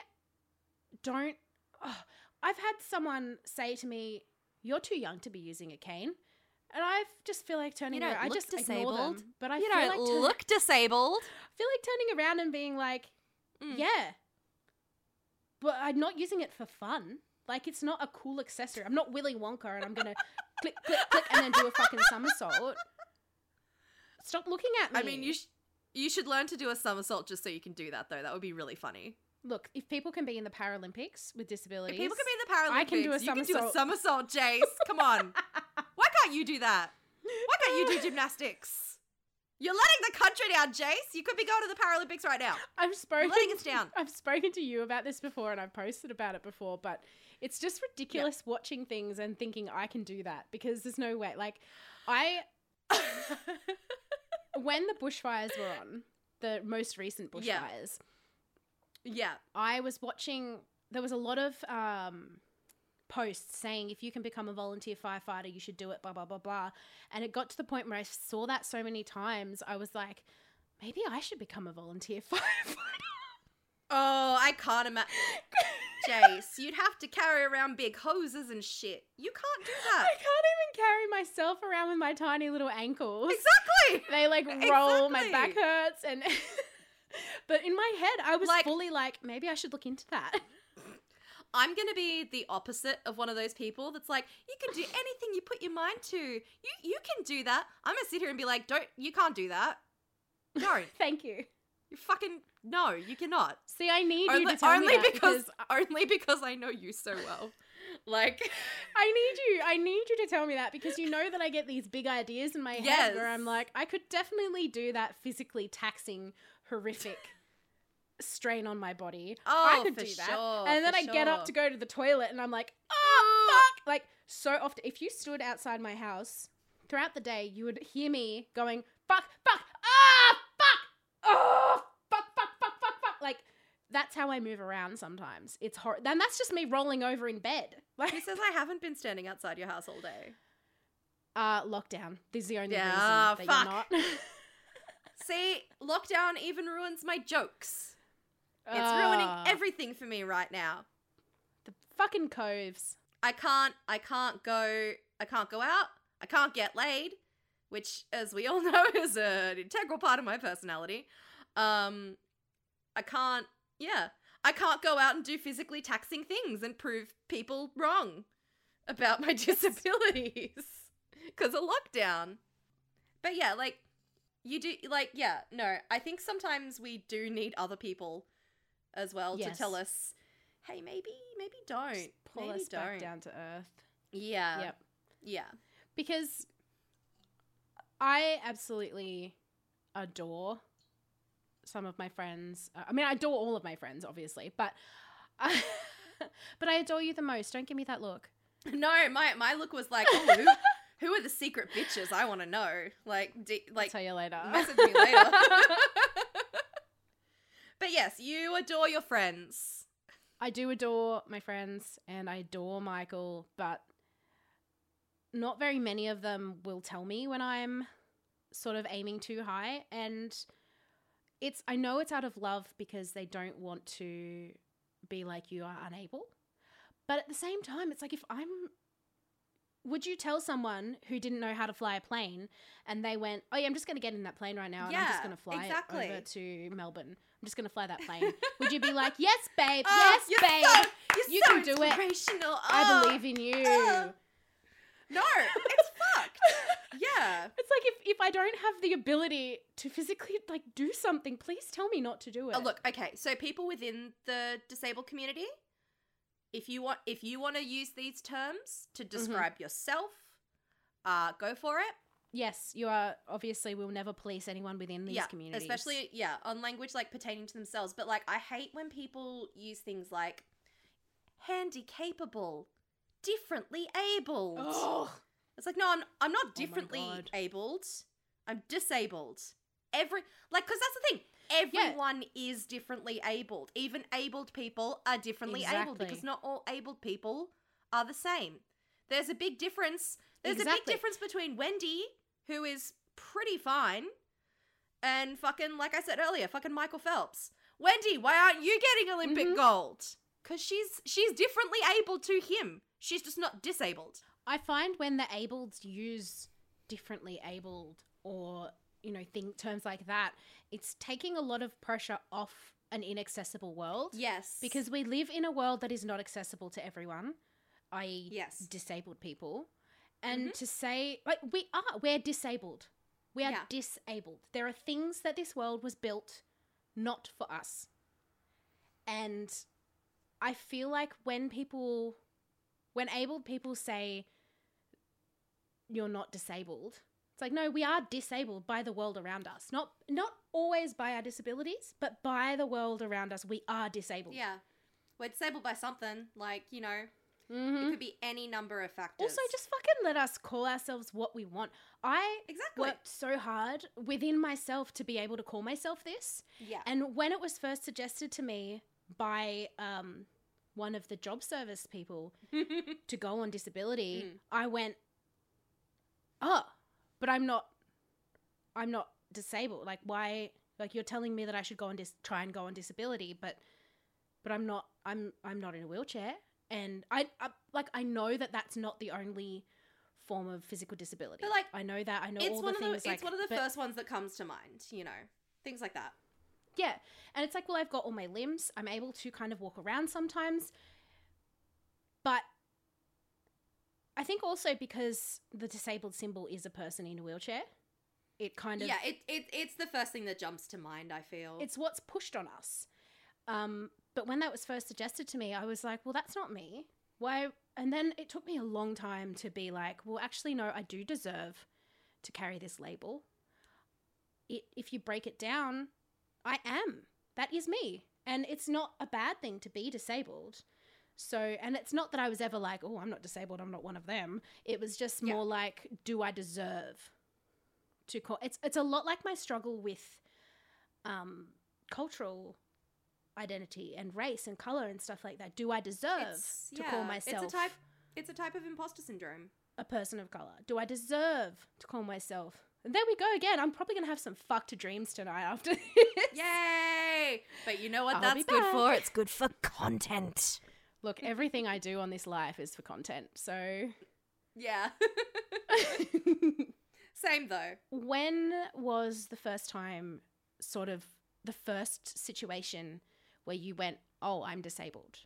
don't. Uh, I've had someone say to me, You're too young to be using a cane. And I just feel like turning You don't around. I look just ignore them. disabled. But I you feel don't like turn- look disabled. I feel like turning around and being like, Mm. Yeah. But I'm not using it for fun. Like it's not a cool accessory. I'm not Willy Wonka and I'm gonna click, click, click, and then do a fucking somersault. Stop looking at me. I mean, you sh- you should learn to do a somersault just so you can do that though. That would be really funny. look. If people can be in the Paralympics with disabilities, If people can be in the Paralympics, I can do a somersault. you can do a somersault. Jace. Come on. Why can't you do that? Why can't you do gymnastics? You're letting the country down, Jace. You could be going to the Paralympics right now. I've spoken. letting us down. I've spoken to you about this before, and I've posted about it before, but it's just ridiculous watching things and thinking I can do that because there's no way. Like, I when the bushfires were on, the most recent bushfires, Yeah. yeah. I was watching. There was a lot of um, posts saying if you can become a volunteer firefighter, you should do it. Blah blah blah blah. And it got to the point where I saw that so many times, I was like, maybe I should become a volunteer firefighter. Oh, I can't imagine. Jace, you'd have to carry around big hoses and shit. You can't do that. I can't even carry myself around with my tiny little ankles. Exactly. They like roll, my back hurts, and. but in my head, I was Like- fully like, maybe I should look into that. I'm gonna be the opposite of one of those people that's like, you can do anything you put your mind to. You you can do that. I'm gonna sit here and be like, don't you can't do that. Don't. Thank you. You fucking no, you cannot. See, I need you Only, to tell only me that because, because only because I know you so well. Like I need you. I need you to tell me that because you know that I get these big ideas in my head where I'm like, I could definitely do that physically taxing, horrific strain on my body. Oh, I Oh, could for do that. sure, and then I get up to go to the toilet and I'm like, oh, oh, fuck. Like, so often, if you stood outside my house throughout the day, you would hear me going, fuck, fuck, ah, fuck, oh, fuck, fuck, fuck, fuck, fuck. Like, that's how I move around sometimes. It's horrible. And that's just me rolling over in bed. Like, Who says I haven't been standing outside your house all day? Uh, lockdown. This is the only Yeah, reason that fuck. you're not. See, lockdown even ruins my jokes. It's ruining Ah, everything for me right now. the fucking coves. I can't I can't go I can't go out. I can't get laid, which as we all know is an integral part of my personality. Um I can't yeah. I can't go out and do physically taxing things and prove people wrong about my disabilities cuz of lockdown. But yeah, like you do like yeah, no, I think sometimes we do need other people as well Yes. to tell us hey, maybe maybe don't. Just pull maybe us don't. back down to earth. Yeah. Yep. Yeah. Because I absolutely adore some of my friends. Uh, I mean, I adore all of my friends, obviously, but I, but I adore you the most. Don't give me that look. No, my my look was like, oh, who, who are the secret bitches? I want to know. Like, d- I'll like tell you later. message me later. but yes, you adore your friends. I do adore my friends and I adore Michael, but not very many of them will tell me when I'm sort of aiming too high. And it's, I know it's out of love because they don't want to be like you are unable. But at the same time, it's like if I'm, would you tell someone who didn't know how to fly a plane and they went, oh yeah, I'm just going to get in that plane right now and I'm just going to fly exactly. it over to Melbourne. I'm just going to fly that plane. would you be like, yes, babe, Oh, yes, babe. so- You so can do it. inspirational. I Oh, believe in you. oh. No, it's. Yeah. It's like if, if I don't have the ability to physically like do something, please tell me not to do it. Oh, look, okay. So people within the disabled community, if you want if you want to use these terms to Mm-hmm. describe yourself, uh go for it. yes, you are obviously We'll never police anyone within these yeah, communities. especially yeah, on language like pertaining to themselves, but like I hate when people use things like handy capable, differently abled. Oh, It's like no, I'm I'm not differently God. abled. I'm disabled. Every like cuz that's the thing. Yeah. Everyone is differently abled. Even abled people are differently abled because not all abled people are the same. There's a big difference. There's a big difference between Wendy, who is pretty fine, and fucking like I said earlier, fucking Michael Phelps. Wendy, why aren't you getting Olympic Mhm. gold? Cuz she's she's differently able to him. She's just not disabled. I find when the abled use differently abled or you know think terms like that, it's taking a lot of pressure off an inaccessible world. Yes. because we live in a world that is not accessible to everyone, i.e., Yes. disabled people. And mm-hmm. to say, like, we are, we're disabled. We are Yeah. disabled. There are things that this world was built not for us. And I feel like when people, when able people say you're not disabled, it's like, no, we are disabled by the world around us. Not, not always by our disabilities, but by the world around us. We are disabled. Yeah. We're disabled by something. Like, you know, Mhm. it could be any number of factors. Also, just fucking let us call ourselves what we want. I Exactly. worked so hard within myself to be able to call myself this. Yeah. And when it was first suggested to me by um, one of the job service people to go on disability, Mm. I went, "Oh, but I'm not. I'm not disabled. Like, why? Like, you're telling me that I should go and dis- try and go on disability, but, but I'm not. I'm I'm not in a wheelchair, and I, I like I know that that's not the only." form of physical disability But, like, i know that i know it's all one the of the things like it's one of the first ones that comes to mind, you know. Things like that. Yeah. And it's like, well, I've got all my limbs. I'm able to kind of walk around sometimes. But I think also because the disabled symbol is a person in a wheelchair, it kind of yeah, it, it it's the first thing that jumps to mind, I feel. it's what's pushed on us. Um, but when that was first suggested to me, I was like, well, that's not me. Why? And then it took me a long time to be like, well, actually, no, I do deserve to carry this label. It, if you break it down, I am. That is me. And it's not a bad thing to be disabled. So, and it's not that I was ever like, oh, I'm not disabled, I'm not one of them. It was just Yeah. more like, do I deserve to call? It's it's a lot like my struggle with um, cultural identity and race and color and stuff like that. Do I deserve It's- to yeah, call myself It's a type it's a type of imposter syndrome. a person of color? Do I deserve to call myself? And there we go again. I'm probably gonna have some fucked dreams tonight after this. Yay! But you know what I'll that's good for? It's good for content. Look, everything I do on this life is for content. So Yeah. Same though. when was the first time sort of the first situation where you went, "Oh, I'm disabled"?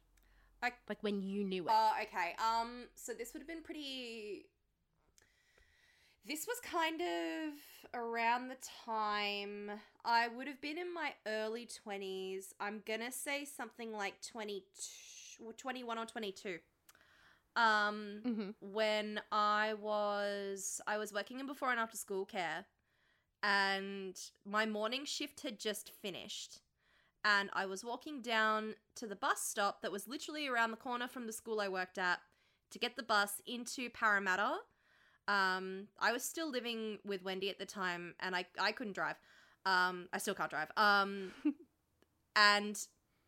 I- like when you knew it. Oh, okay. Um, so this would have been pretty. This was kind of around the time I would have been in my early 20s. I'm gonna say something like 20, 21 or 22. Um, mm-hmm. when I was I was working in before and after school care and my morning shift had just finished and I was walking down to the bus stop that was literally around the corner from the school I worked at to get the bus into Parramatta. Um, I was still living with Wendy at the time and I, I couldn't drive. Um, I still can't drive. Um, and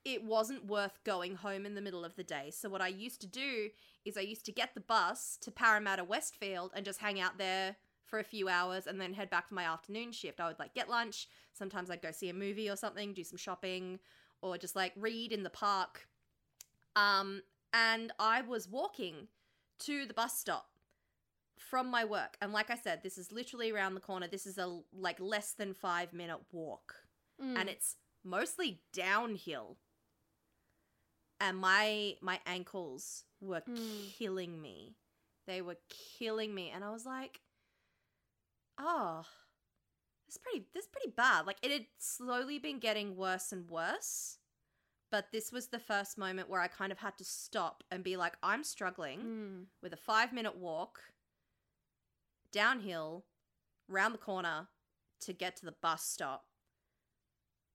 it wasn't worth going home in the middle of the day. So what I used to do is I used to get the bus to Parramatta Westfield and just hang out there for a few hours and then head back for my afternoon shift. I would like get lunch. Sometimes I'd go see a movie or something, do some shopping, or just like read in the park. Um, and I was walking to the bus stop from my work. And like I said, this is literally around the corner. This is a like less than five minute walk Mm. and it's mostly downhill and my my ankles were Mm. killing me they were killing me and i was like oh this pretty this is pretty bad like it had slowly been getting worse and worse but this was the first moment where i kind of had to stop and be like i'm struggling Mm. with a five minute walk downhill round the corner to get to the bus stop.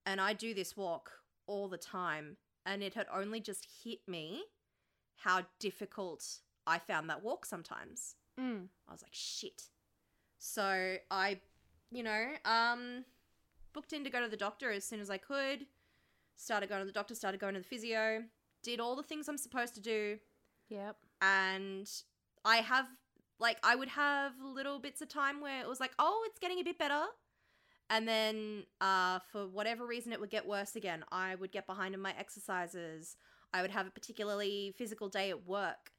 And I do this walk all the time. And it had only just hit me how difficult I found that walk sometimes. Mm. I was like, shit. So I, you know, um, booked in to go to the doctor as soon as I could. Started going to the doctor, started going to the physio, did all the things I'm supposed to do Yep. and I have like I would have little bits of time where it was like, oh, it's getting a bit better. And then uh for whatever reason it would get worse again. I would get behind in my exercises. I would have a particularly physical day at work.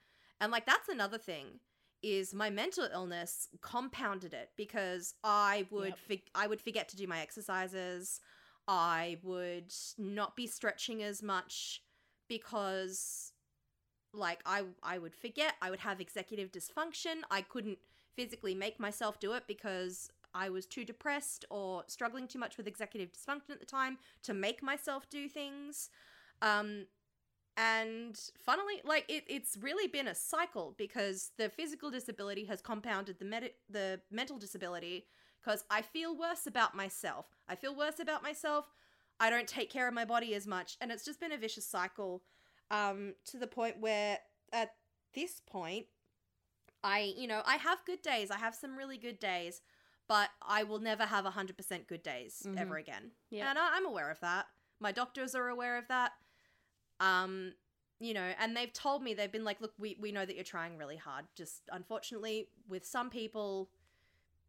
And like that's another thing is my mental illness compounded it because I would Yep. for- I would forget to do my exercises. I would not be stretching as much because like I I would forget, I would have executive dysfunction. I couldn't physically make myself do it because I was too depressed or struggling too much with executive dysfunction at the time to make myself do things. Um, and funnily, like it, it's really been a cycle because the physical disability has compounded the med- the mental disability because I feel worse about myself. I feel worse about myself. I don't take care of my body as much, and it's just been a vicious cycle um, to the point where at this point, I, you know, I have good days. I have some really good days, but I will never have 100% good days Mhm. ever again. Yeah. And I, I'm aware of that. My doctors are aware of that. Um, you know, and they've told me, they've been like, look, we, we know that you're trying really hard. Just unfortunately, with some people,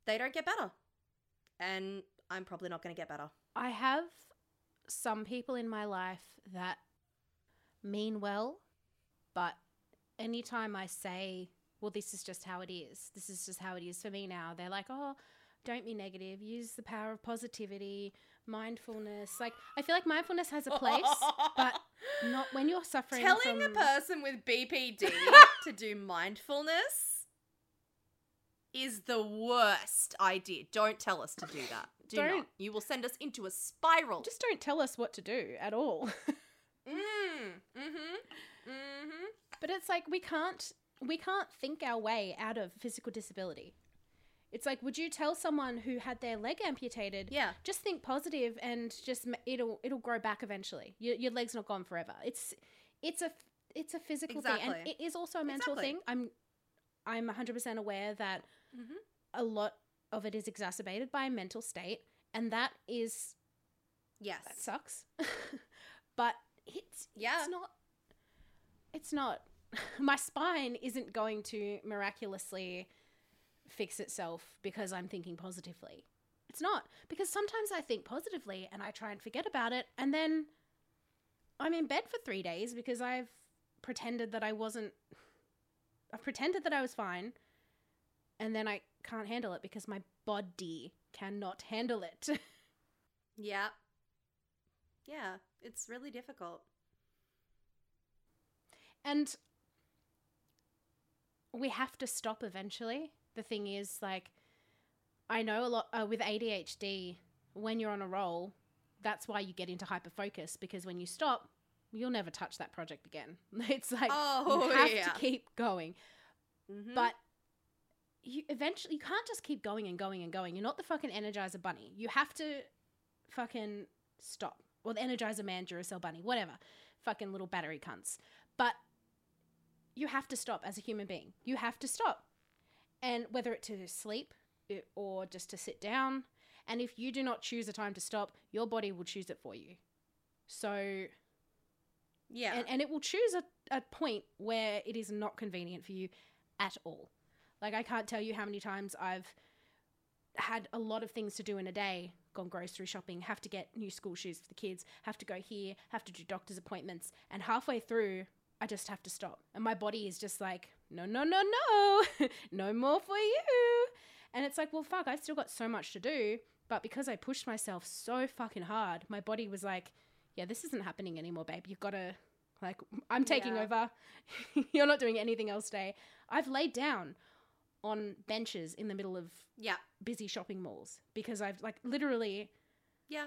they don't get better. And I'm probably not going to get better. I have some people in my life that mean well, but anytime I say, well, this is just how it is, this is just how it is for me now, they're like, oh, don't be negative, use the power of positivity, mindfulness. Like, I feel like mindfulness has a place, but not when you're suffering Telling a person with BPD to do mindfulness is the worst idea. Don't tell us to do that. Do not. Don't. You will send us into a spiral. Just don't tell us what to do at all. mm. Mm-hmm. Mm-hmm. But it's like we can't we can't think our way out of physical disability. It's like would you tell someone who had their leg amputated, Yeah. just think positive and just it'll it'll grow back eventually. Your, your leg's not gone forever. It's it's a it's a physical thing and it is also a mental Exactly. thing. I'm I'm 100% aware that Mm-hmm. a lot of it is exacerbated by a mental state and that is Yes. that sucks. but it's Yeah. it's not it's not my spine isn't going to miraculously fix itself because I'm thinking positively. It's not because sometimes I think positively and I try and forget about it and then I'm in bed for 3 days because I've pretended that I wasn't I've pretended that I was fine and then I can't handle it because my body cannot handle it. Yeah. Yeah. It's really difficult. And we have to stop eventually. The thing is, like, I know a lot uh, with ADHD, when you're on a roll, that's why you get into hyperfocus because when you stop, you'll never touch that project again. It's like Oh, you have yeah. to keep going. Mm-hmm. But you eventually you can't just keep going and going and going. You're not the fucking Energizer Bunny. You have to fucking stop. Or the Energizer Man, Duracell Bunny, whatever. Fucking little battery cunts. But you have to stop as a human being. You have to stop. And whether it's to sleep eh, or just to sit down. And if you do not choose a time to stop, your body will choose it for you. So yeah. and, and it will choose a, a point where it is not convenient for you at all. Like I can't tell you how many times I've had a lot of things to do in a day, gone grocery shopping, have to get new school shoes for the kids, have to go here, have to do doctor's appointments, and halfway through I just have to stop. And my body is just like, no, no, no, no, no more for you. And it's like, well, fuck, I've still got so much to do. But because I pushed myself so fucking hard, my body was like, yeah, this isn't happening anymore, babe. You've got to, like, I'm taking Yeah. over. You're not doing anything else today. I've laid down on benches in the middle of yeah. busy shopping malls because I've, like, literally, Yeah.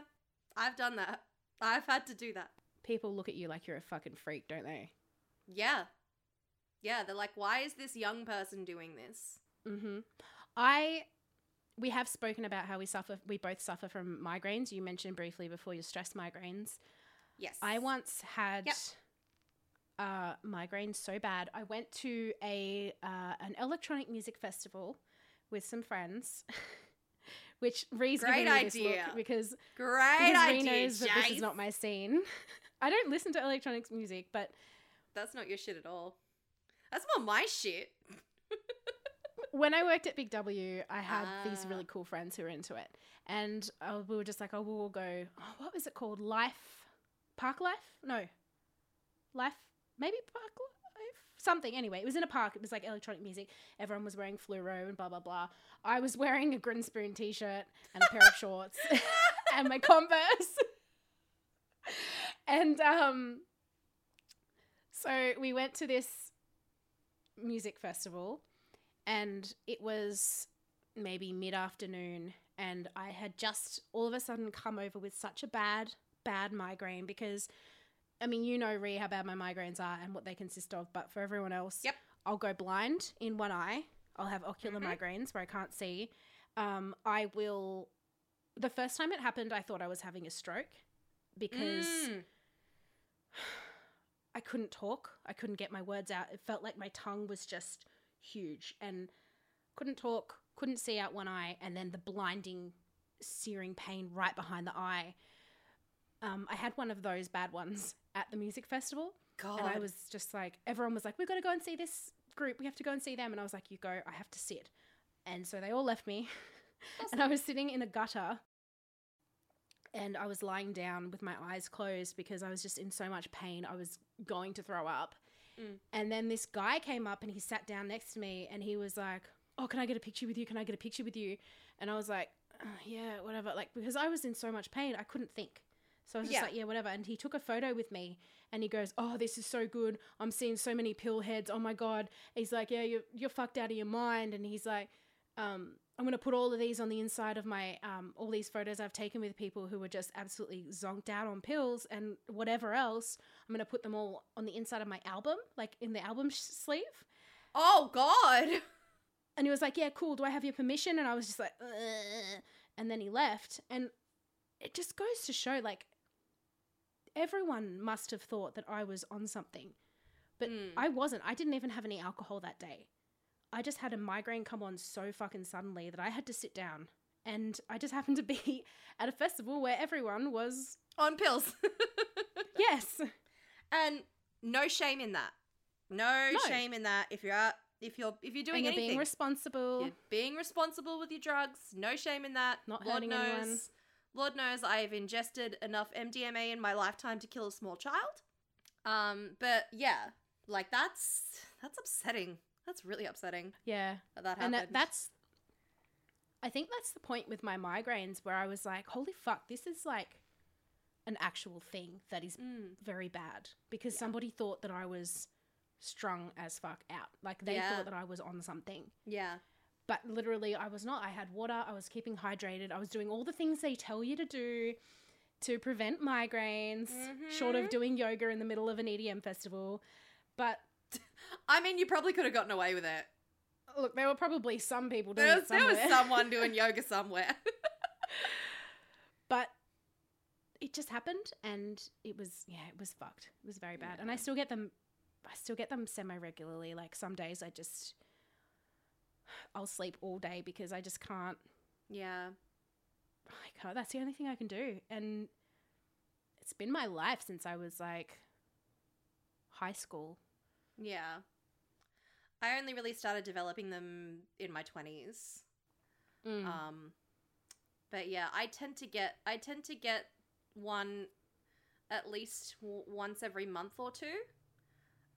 I've done that. I've had to do that. people look at you like you're a fucking freak, don't they? Yeah. Yeah. They're like, why is this young person doing this? Mm-hmm. I we have spoken about how we suffer we both suffer from migraines. You mentioned briefly before your stress migraines. Yes. I once had Yep. Uh, migraines so bad. I went to a uh, an electronic music festival with some friends, which Ree's Great giving me this idea. because, Great because idea, knows that this is not my scene. I don't listen to electronic music, but That's not your shit at all. That's more my shit. when I worked at Big W, I had these Ah. really cool friends who were into it, and uh, we were just like, "Oh, we'll go." Oh, what was it called? Life, Parklife? No, Life, maybe Parklife, something. Anyway, it was in a park. It was like electronic music. Everyone was wearing fluoro and blah blah blah. I was wearing a Grinspoon t-shirt and a pair of shorts and my Converse, and um, so we went to this music festival and it was maybe mid afternoon and I had just all of a sudden come over with such a bad, bad migraine because, I mean, you know, Ree, how bad my migraines are and what they consist of, but for everyone else, Yep. I'll go blind in one eye. I'll have ocular Mhm. migraines where I can't see. Um, I will. The first time it happened, I thought I was having a stroke because Mm. I couldn't talk. I couldn't get my words out. It felt like my tongue was just huge and couldn't talk, couldn't see out one eye, and then the blinding, searing pain right behind the eye. Um, I had one of those bad ones at the music festival, God. and I was just like, everyone was like, "We've got to go and see this group. We have to go and see them." And I was like, "You go. I have to sit." And so they all left me, and I was sitting in a gutter, and I was lying down with my eyes closed because I was just in so much pain. I was going to throw up. Mm. And then this guy came up and he sat down next to me and he was like, "Oh, can I get a picture with you? Can I get a picture with you?" And I was like, "Uh, "Yeah, whatever." Like because I was in so much pain, I couldn't think. So I was just Yeah. like, "Yeah, whatever." And he took a photo with me and he goes, "Oh, this is so good. I'm seeing so many pill heads. Oh my god." He's like, "Yeah, you're you're fucked out of your mind." And he's like, um, I'm gonna put all of these on the inside of my um, all these photos I've taken with people who were just absolutely zonked out on pills and whatever else. I'm gonna put them all on the inside of my album, like in the album sh- sleeve. oh God. And he was like, "Yeah, cool. Do I have your permission?" And I was just like, Ugh. and then he left. And it just goes to show, like, everyone must have thought that I was on something, but Mm. I wasn't. I didn't even have any alcohol that day. I just had a migraine come on so fucking suddenly that I had to sit down. And I just happened to be at a festival where everyone was, On pills. yes, and no shame in that. No, No. shame in that. If you're out, if you're if you're doing and you're anything, being responsible. you're being responsible with your drugs. No shame in that. Not Lord hurting knows. anyone. Lord knows I've ingested enough MDMA in my lifetime to kill a small child. Um, but yeah, like that's that's upsetting. That's really upsetting Yeah. that that and that, that's i think that's the point with my migraines where i was like holy fuck this is like an actual thing that is Mm. very bad because Yeah. somebody thought that i was strung as fuck out like they Yeah. thought that i was on something yeah. But literally i was not i had water i was keeping hydrated i was doing all the things they tell you to do to prevent migraines short of Mhm. doing yoga in the middle of an edm festival but I mean, you probably could have gotten away with it. look there were probably some people doing There was, there was someone doing yoga somewhere. but it just happened and it was yeah it was fucked it was very bad and i still get them i still get them semi regularly like some days i just i'll sleep all day because i just can't yeah. i can't that's the only thing i can do and it's been my life since i was like high school Yeah. I only really started developing them in my 20s. Mm. Um but yeah, I tend to get I tend to get one at least w- once every month or two.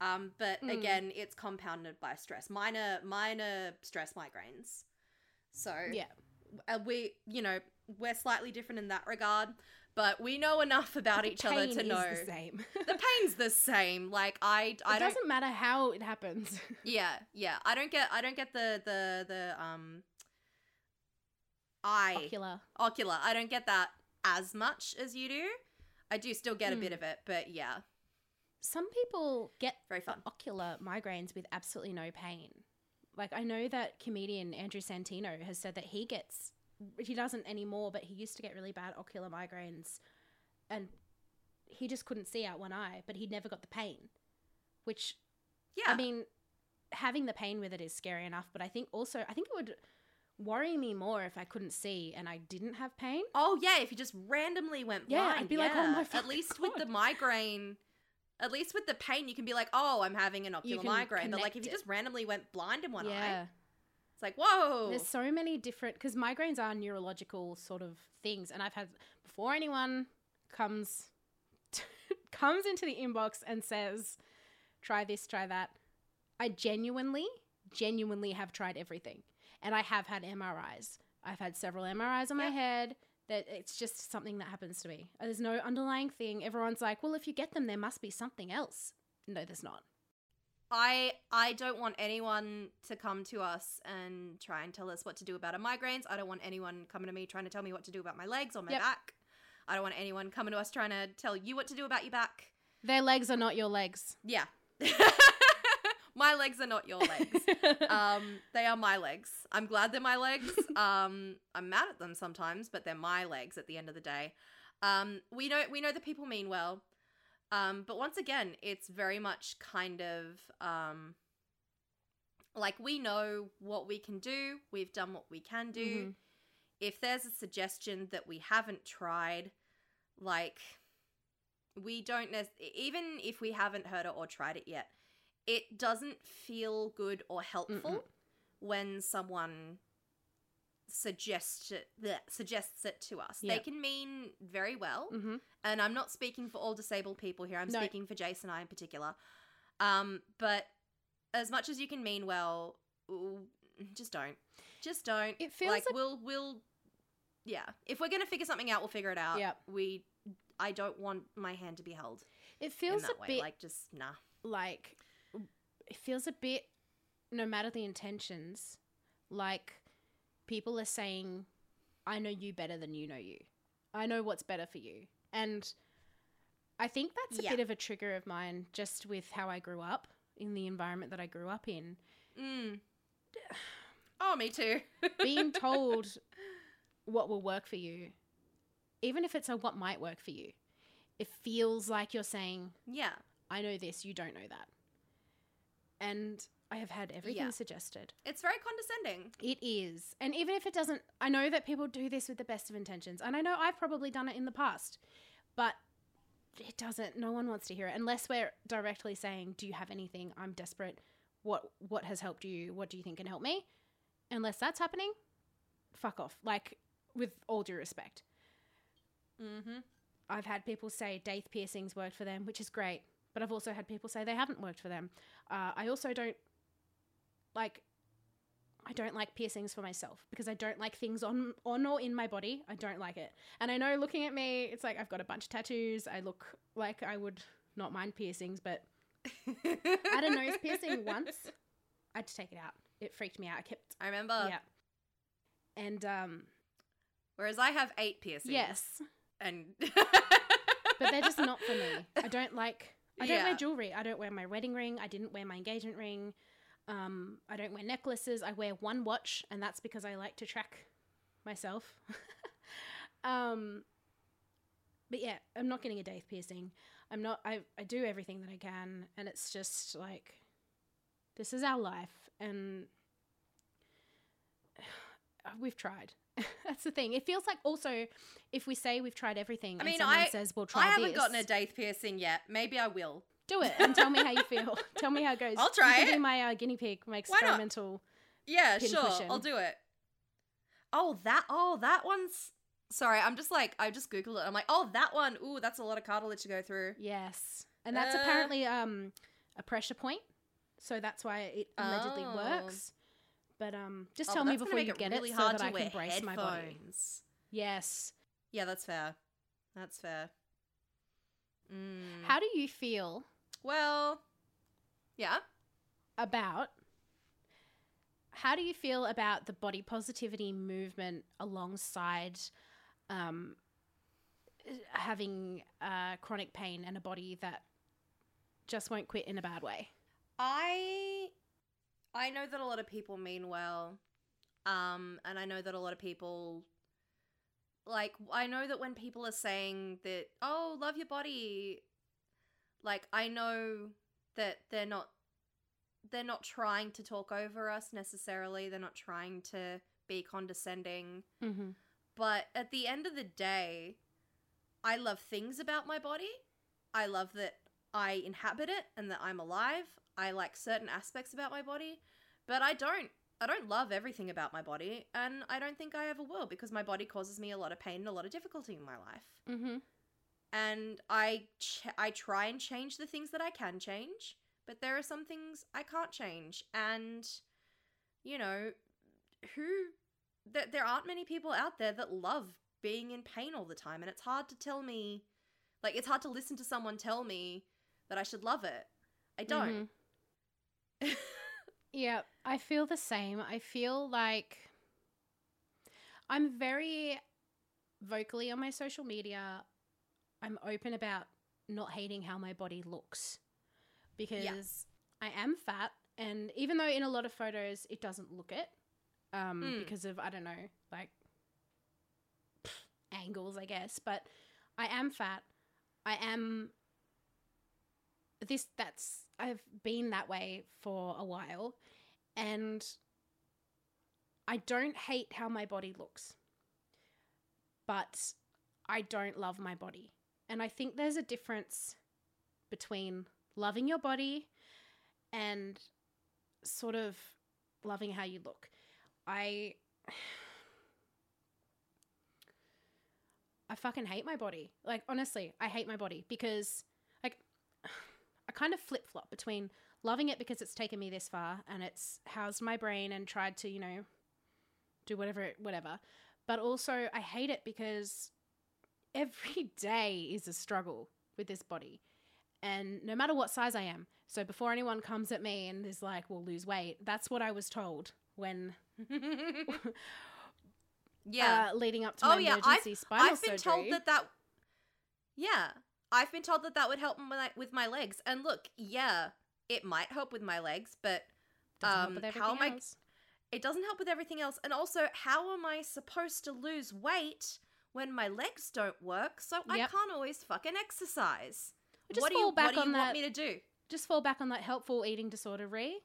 Um but Mm. again, it's compounded by stress. Minor minor stress migraines. So yeah uh, we, you know, we're slightly different in that regard, but we know enough about each other to know the same the pain's the same. Like I, I it don't. doesn't matter how it happens Yeah, yeah. I don't get. I don't get the the the um. Eye ocular ocular. I don't get that as much as you do. I do still get a bit Hmm. of it, but yeah, some people get very fun. ocular migraines with absolutely no pain. Like I know that comedian Andrew Santino has said that he gets he doesn't anymore, but he used to get really bad ocular migraines and he just couldn't see out one eye, but he never got the pain. Which Yeah, I mean having the pain with it is scary enough, but I think also I think it would worry me more if I couldn't see and I didn't have pain. Oh yeah, if you just randomly went blind. Yeah, I'd be like, oh my At least with the migraine, at least with the pain, you can be like, oh, I'm having an ocular migraine. But like, if you just randomly went blind in one eye, it's like, whoa. There's so many different because migraines are neurological sort of things, and I've had before anyone comes comes into the inbox and says, "Try this, try that." I genuinely, genuinely have tried everything, and I have had MRIs. I've had several MRIs on my head. That it's just something that happens to me. Uh, there's no underlying thing. Everyone's like, "Well, if you get them, there must be something else." No, there's not. I I don't want anyone to come to us and try and tell us what to do about our migraines. I don't want anyone coming to me trying to tell me what to do about my legs or my Yep. back. I don't want anyone coming to us trying to tell you what to do about your back. Their legs are not your legs. Yeah. my legs are not your legs. um, they are my legs. I'm glad they're my legs. Um, I'm mad at them sometimes, but they're my legs at the end of the day. Um, we know we know that people mean well, um, but once again, it's very much kind of um, like we know what we can do. We've done what we can do. Mhm. If there's a suggestion that we haven't tried, like we don't nec- even if we haven't heard it or tried it yet, it doesn't feel good or helpful Mm-mm. when someone suggests it, bleh, suggests it to us. They can mean very well, hmm and I'm not speaking for all disabled people here. I'm No. speaking for Jason and I in particular. Um, but as much as you can mean well, just don't. Just don't. It feels like a- we'll we'll yeah. If we're gonna figure something out, we'll figure it out. Yep. We I don't want my hand to be held It in feels that a way. bit like just nah. like it feels a bit no matter the intentions like people are saying i know you better than you know you i know what's better for you and i think that's a Yeah. bit of a trigger of mine just with how i grew up in the environment that i grew up in Mm. Oh, me too. being told what will work for you even if it's a what might work for you it feels like you're saying yeah. i know this you don't know that and i have had everything Yeah. suggested It's very condescending. It is. And even if it doesn't, I know that people do this with the best of intentions. And I know I've probably done it in the past. But it doesn't, no one wants to hear it unless we're directly saying, Do you have anything? I'm desperate. What what has helped you? What do you think can help me? Unless that's happening, fuck off. Like, with all due respect. Mm-hmm. I've had people say daith piercings worked for them, which is great. But I've also had people say they haven't worked for them. Uh, I also don't like. I don't like piercings for myself because I don't like things on on or in my body. I don't like it. And I know looking at me, it's like I've got a bunch of tattoos. I look like I would not mind piercings, but I had a nose piercing once. I had to take it out. It freaked me out. I kept I remember. yeah. And um Whereas I have eight piercings. yes, And but they're just not for me. I don't like. I don't Yeah. wear jewelry. I don't wear my wedding ring. I didn't wear my engagement ring. Um, I don't wear necklaces. I wear one watch, and that's because I like to track myself. um, but yeah, I'm not getting a daith piercing. I'm not. I I do everything that I can, and it's just like this is our life, and we've tried. That's the thing. It feels like also if we say we've tried everything, I and mean, someone I- says we'll try I haven't this, gotten a daith piercing yet. Maybe I will. do it and tell me how you feel. tell me how it goes. I'll try you it. Be my uh, guinea pig, my experimental. Yeah, sure. cushion. I'll do it. Oh, that oh, that one's Sorry, I'm just like I just googled it. I'm like, "Oh, that one. Ooh, that's a lot of cartilage to go through." Yes, and that's Uh. apparently um a pressure point, so that's why it allegedly Oh. works. But um, just Oh, tell me before you it get really it so that I can brace my body. headphones. Yes. Yeah, that's fair. That's fair. Mm. How do you feel well, yeah. about how do you feel about the body positivity movement alongside um, having uh, chronic pain and a body that just won't quit in a bad way? I I know that a lot of people mean well. Um and I know that a lot of people like I know that when people are saying that oh, love your body like I know that they're not they're not trying to talk over us necessarily. They're not trying to be condescending. Mm-hmm. But at the end of the day, I love things about my body. I love that I inhabit it and that I'm alive. I like certain aspects about my body, but I don't I don't love everything about my body, and I don't think I ever will because my body causes me a lot of pain and a lot of difficulty in my life. Mm-hmm. And I ch- I try and change the things that I can change, but there are some things I can't change. And you know, who that there aren't many people out there that love being in pain all the time, and it's hard to tell me, like it's hard to listen to someone tell me that I should love it. I don't. Mm-hmm. Yeah, I feel the same. I feel like I'm very vocally on my social media. I'm open about not hating how my body looks because I am fat, and even though in a lot of photos it doesn't look it, um, Mm. because of I don't know, like angles, I guess. But I am fat. I am this. That's I've been that way for a while, and I don't hate how my body looks, but I don't love my body, and I think there's a difference between loving your body and sort of loving how you look. I I fucking hate my body. Like honestly, I hate my body because I kind of flip-flop between loving it because it's taken me this far and it's housed my brain and tried to, you know, do whatever whatever. But also I hate it because every day is a struggle with this body. And no matter what size I am. So before anyone comes at me and is like, "Well, lose weight." That's what I was told when yeah. uh, leading up to Oh, my yeah, emergency spinal I've been surgery. told that that. Yeah, I've been told that that would help with my, with my legs. And look, yeah, it might help with my legs, but um, how am I- else. it doesn't help with everything else. And also, how am I supposed to lose weight when my legs don't work? So I Yep. can't always fucking exercise. Just what do fall you, back what do on you that. want me to do? Just fall back on that helpful eating disorder, re.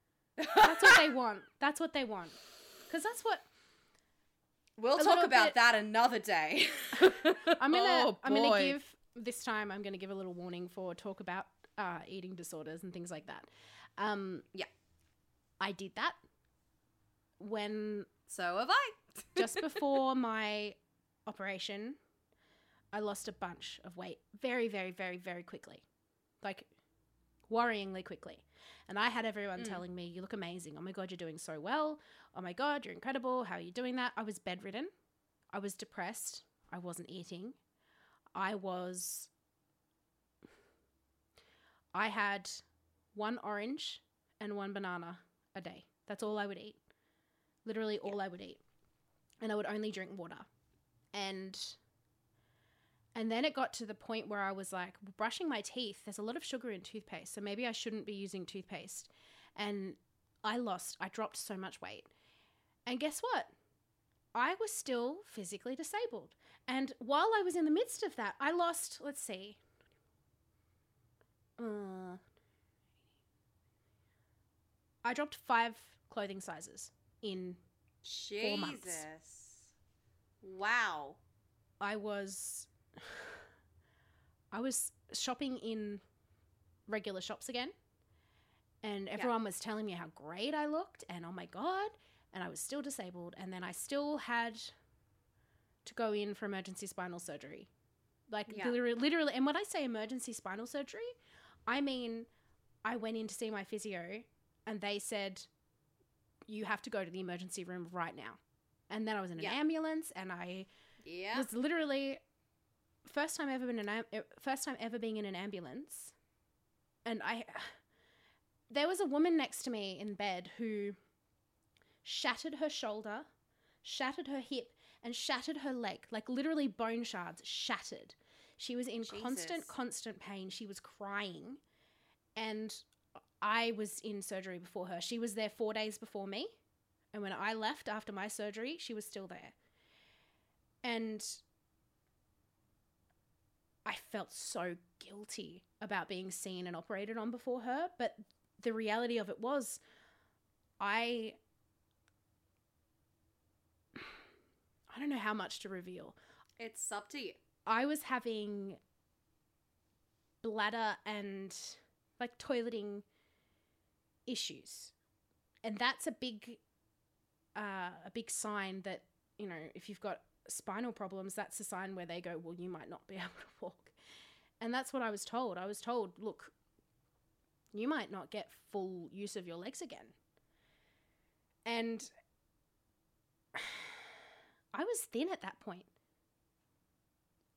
That's what they want. That's what they want. Because that's what We'll a talk about bit- that another day. I'm gonna. Oh, I'm gonna give this time. I'm gonna give a little warning for talk about uh, eating disorders and things like that. Um, Yeah. I did that when So have I. just before my operation, I lost a bunch of weight very, very, very, very quickly. Like worryingly quickly. And I had everyone Mm. telling me, You look amazing. Oh my God, you're doing so well. Oh my God, you're incredible. How are you doing that? I was bedridden. I was depressed. I wasn't eating. I was. I had one orange and one banana a day. That's all I would eat. Literally all I would eat. And I would only drink water. And and then it got to the point where I was like brushing my teeth. There's a lot of sugar in toothpaste, so maybe I shouldn't be using toothpaste. And I lost, I dropped so much weight. And guess what? I was still physically disabled. And while I was in the midst of that, I lost, let's see, uh, I dropped five clothing sizes in Jesus. months. Wow. I was I was shopping in regular shops again and Yeah. everyone was telling me how great I looked and oh my god and I was still disabled and then I still had to go in for emergency spinal surgery. Like Yeah. literally, literally and when I say emergency spinal surgery, I mean I went in to see my physio and they said you have to go to the emergency room right now. And then I was in an Yeah. ambulance and I Yeah. was literally first time ever in an am- first time ever being in an ambulance, and I there was a woman next to me in bed who shattered her shoulder, shattered her hip, and shattered her leg, like literally bone shards shattered. She was in constant, constant pain. She was crying, and I was in surgery before her. She was there four days before me, and when I left after my surgery, she was still there and I felt so guilty about being seen and operated on before her, but the reality of it was I I don't know how much to reveal. It's up to you. I was having bladder and like toileting issues. And that's a big uh, a big sign that, you know, if you've got spinal problems, that's a sign where they go, well, you might not be able to walk. And that's what I was told. I was told, look, you might not get full use of your legs again. And I was thin at that point.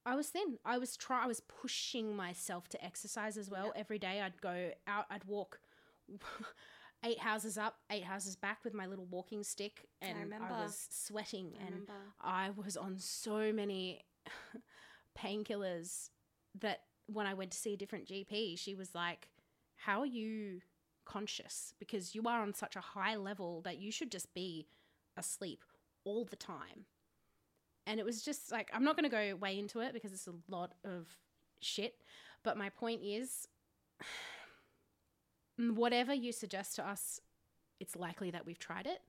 I was thin. I was try I was pushing myself to exercise as well. Yeah. Every day I'd go out, I'd walk eight houses up, eight houses back with my little walking stick, and I, remember. was sweating, I and remember. I was on so many painkillers that when I went to see a different GP, she was like, How are you conscious? Because you are on such a high level that you should just be asleep all the time. And it was just like, I'm not going to go way into it because it's a lot of shit. But my point is, mm, whatever you suggest to us, it's likely that we've tried it.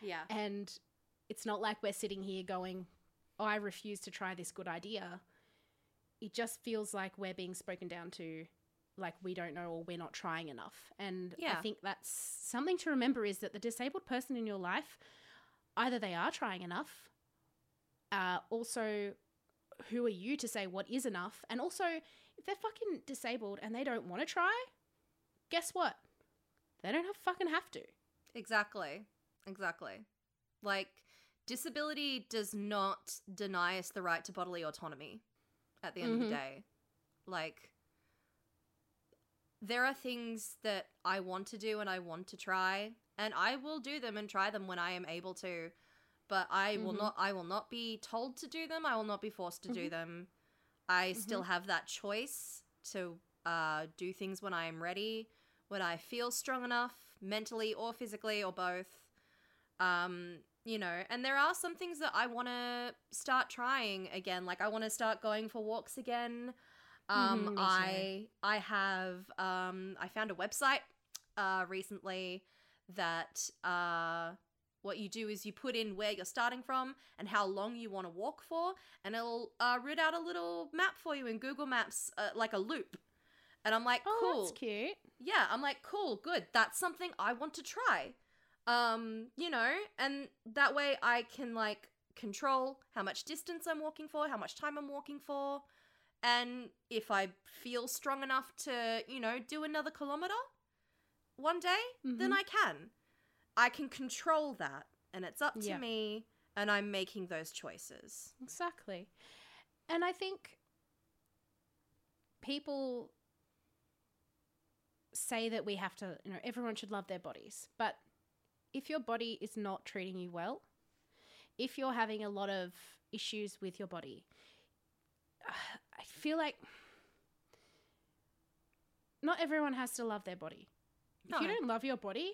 Yeah. And it's not like we're sitting here going, oh, I refuse to try this good idea. It just feels like we're being spoken down to, like we don't know or we're not trying enough. And Yeah. I think that's something to remember is that the disabled person in your life, either they are trying enough, uh, also, who are you to say what is enough? And also, if they're fucking disabled and they don't want to try, guess what? They don't have fucking have to. Exactly. Exactly. Like, disability does not deny us the right to bodily autonomy at the end of Mhm. the day. Like, there are things that I want to do and I want to try, and I will do them and try them when I am able to. But I will Mhm. not. I will not be told to do them. I will not be forced to do Mhm. them. I still have that choice to uh, do things when I am ready, when I feel strong enough, mentally or physically or both. Um, you know, and there are some things that I want to start trying again. Like I want to start going for walks again. Um, Mhm, too. I I have um, I found a website uh, recently that uh, what you do is you put in where you're starting from and how long you want to walk for, and it'll uh, read out a little map for you in Google Maps, uh, like a loop. And I'm like, Oh, cool that's cute. yeah i'm like cool good that's something i want to try um you know and that way i can like control how much distance i'm walking for how much time i'm walking for and if i feel strong enough to you know do another kilometer one day then Mhm. i can i can control that and it's up to Yeah. me and i'm making those choices Exactly. And I think people say that we have to, you know, everyone should love their bodies. But if your body is not treating you well, if you're having a lot of issues with your body, I feel like not everyone has to love their body. If you don't love your body,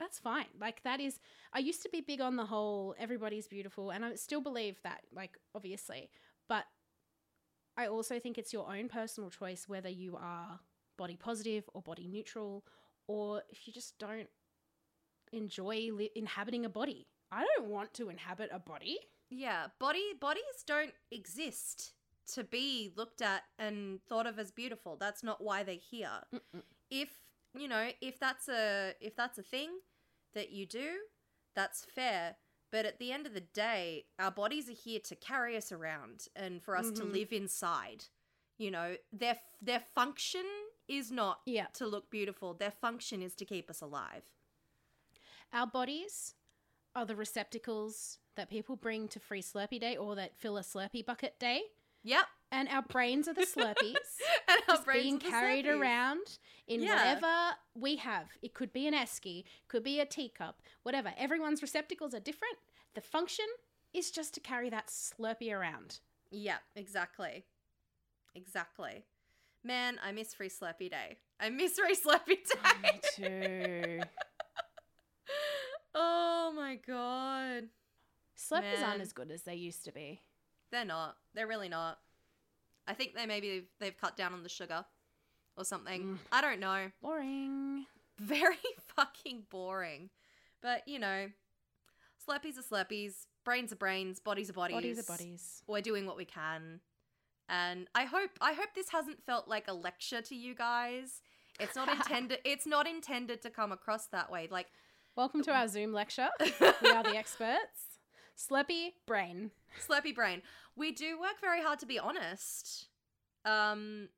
that's fine. Like that is I used to be big on the whole everybody's beautiful and I still believe that like obviously, but I also think it's your own personal choice whether you are body positive or body neutral or if you just don't enjoy li- inhabiting a body. I don't want to inhabit a body. Yeah, body bodies don't exist to be looked at and thought of as beautiful. That's not why they're here. Mm-mm. If, you know, if that's a if that's a thing that you do, that's fair. But at the end of the day, our bodies are here to carry us around and for us to Mhm. live inside. You know, their their function is not Yeah. to look beautiful. Their function is to keep us alive. Our bodies are the receptacles that people bring to Free Slurpee Day or that fill a Slurpee bucket day. Yep. And our brains are the Slurpees. and our brains being carried Slurpees. around in Yeah. whatever we have. It could be an esky, could be a teacup, whatever. Everyone's receptacles are different. The function is just to carry that Slurpee around. Yeah, exactly. Exactly. Man, I miss Free Slurpee Day. I miss Free Slurpee Day. Me too. oh my god. Slurpees Man. aren't as good as they used to be. They're not. They're really not. I think they maybe they've, they've cut down on the sugar or something. Mm. I don't know. Boring. Very fucking boring. But, you know, Slurpees are Slurpees, brains are brains, bodies are bodies. Bodies are bodies. we're doing what we can and i hope i hope this hasn't felt like a lecture to you guys it's not intended it's not intended to come across that way like Welcome to our Zoom lecture. We are the experts. Slurpee brain. Slurpee brain we do work very hard to be honest um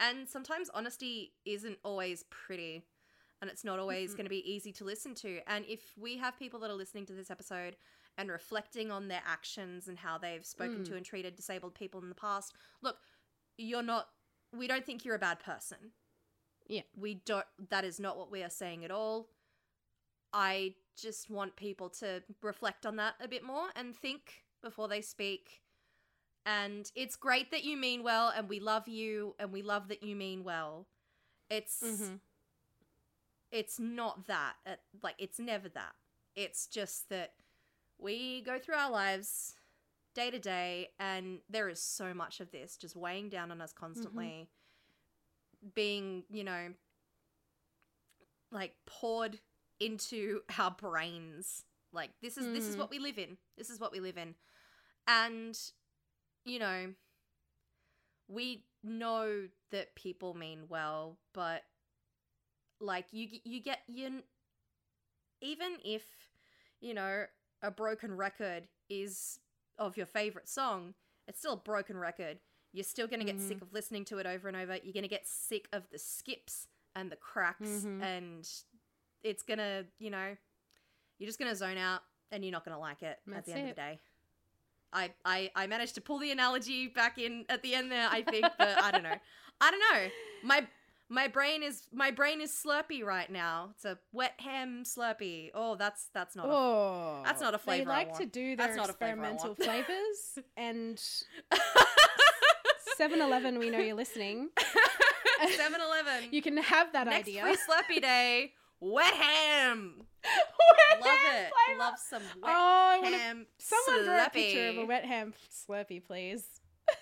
and sometimes honesty isn't always pretty and it's not always Mm-mm. going to be easy to listen to and if we have people that are listening to this episode and reflecting on their actions and how they've spoken Mm. to and treated disabled people in the past look you're not we don't think you're a bad person Yeah. We don't that is not what we are saying at all. I just want people to reflect on that a bit more and think before they speak. And it's great that you mean well and we love you and we love that you mean well. It's Mhm. it's not that. Uh, Like it's never that. It's just that we go through our lives day to day and there is so much of this just weighing down on us constantly being, you know, like poured into our brains. Like this is this is Mm. what we live in. This is what we live in. And you know, we know that people mean well, but like you you get you even if you know a broken record is of your favorite song, it's still a broken record. You're still going to get Mhm. sick of listening to it over and over. You're going to get sick of the skips and the cracks Mhm. and it's to, you know, you're just to zone out and you're not to like it at That's the end of the day. I, I, I managed to pull the analogy back in at the end there, I think, but I don't know. I don't know. My my brain is my brain is slurpy right now. It's a wet ham slurpy. Oh, that's that's not. a Oh, that's not a flavour They I like to do their That's not a flavour I experimental flavors, and 7-Eleven, we know you're listening. 7-Eleven. You can have that Next idea. free Slurpee day. Wet ham. Wet Love ham it. flavour. Love some wet Oh, I wanna- ham. someone draw a picture of a wet ham slurpee, please.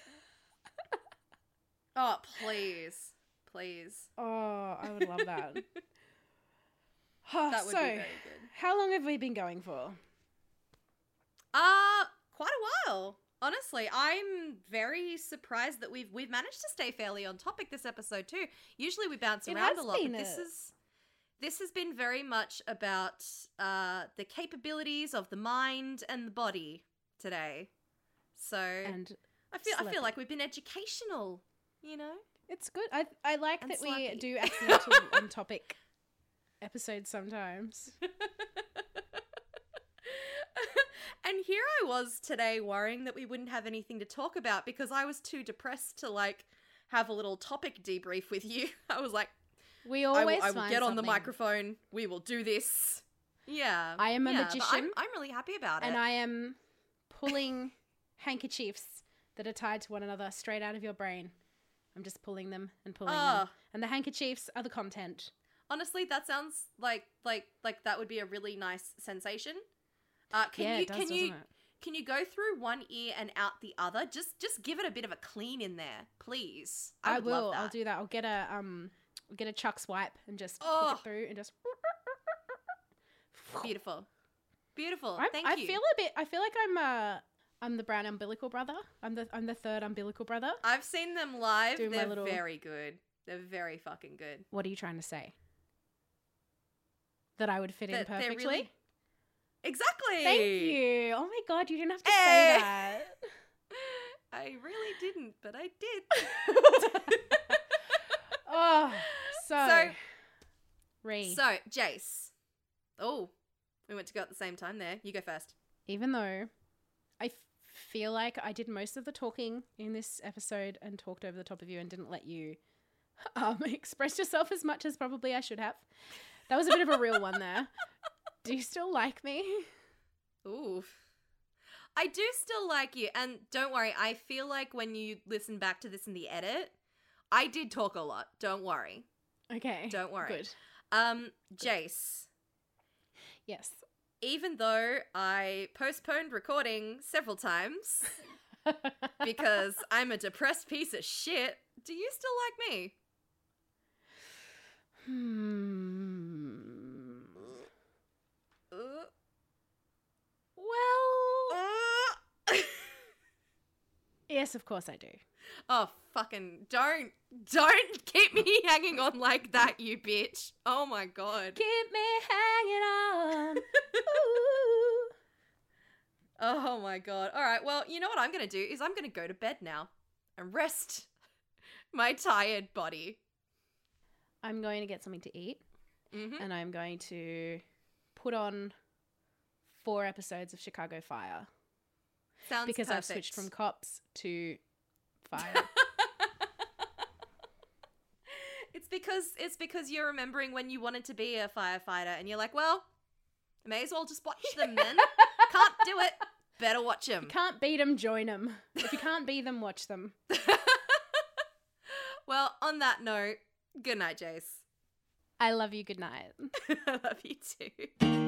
Oh, please, please. Oh, I would love that. That would so, be very good. how long have we been going for? Uh, quite a while. Honestly, I'm very surprised that we've we've managed to stay fairly on topic this episode too. Usually we bounce It around a lot, but this is this has been very much about uh the capabilities of the mind and the body today. So And I feel I feel like we've been educational, you know. it's good. I I like And that we do accidental on topic episodes sometimes. and here I was today worrying that we wouldn't have anything to talk about because I was too depressed to like have a little topic debrief with you. I was like, We always will, I will find get on the microphone. We will do this. Yeah. I am a yeah, but I'm, magician, I'm really happy about and it. And I am pulling handkerchiefs that are tied to one another straight out of your brain. I'm just pulling them and pulling them, and the handkerchiefs are the content. honestly, that sounds like like like that would be a really nice sensation. Uh, can yeah, you it does, can you it? can you go through one ear and out the other? Just just give it a bit of a clean in there, please. I, I, would will. Love that. I'll do that. I'll get a um, I'll get a Chux wipe and just Oh. it through and just. Beautiful. Beautiful. I'm, Thank I you. feel a bit. I feel like I'm uh, I'm the brown umbilical brother. I'm the I'm the third umbilical brother. I've seen them live. Do my They're little- very good. They're very fucking good. What are you trying to say? That I would fit in That they're perfectly. really- Exactly. Thank you. Oh my god, you didn't have to Hey. say that. I really didn't, but I did. oh, so, So- Ree, so, Jace. Oh, we went to go at the same time there. You go first. even though I f- feel like I did most of the talking in this episode and talked over the top of you and didn't let you um, express yourself as much as probably I should have. That was a bit of a real one there. Do you still like me? Ooh. I do still like you. And don't worry, I feel like when you listen back to this in the edit, I did talk a lot. Don't worry. Okay. Don't worry. Good. Um, Jace. Yes. Even though I postponed recording several times because I'm a depressed piece of shit, do you still like me? hmm. Uh, Well, uh. yes, of course I do. Oh, fucking don't. Don't keep me hanging on like that, you bitch. Oh my god. Keep me hanging on. Oh my god. All right. Well, you know what I'm going to do is I'm going to go to bed now and rest my tired body. I'm going to get something to eat hmm and I'm going to put on four episodes of Chicago Fire Sounds because I've switched from cops to fire. it's because it's because you're remembering when you wanted to be a firefighter and you're like, well, I may as well just watch them then. Can't do it. Better watch them. Can't beat them, join them. If you can't beat them, watch them. well, on that note, good night, Jace. I love you. Good night. I love you too.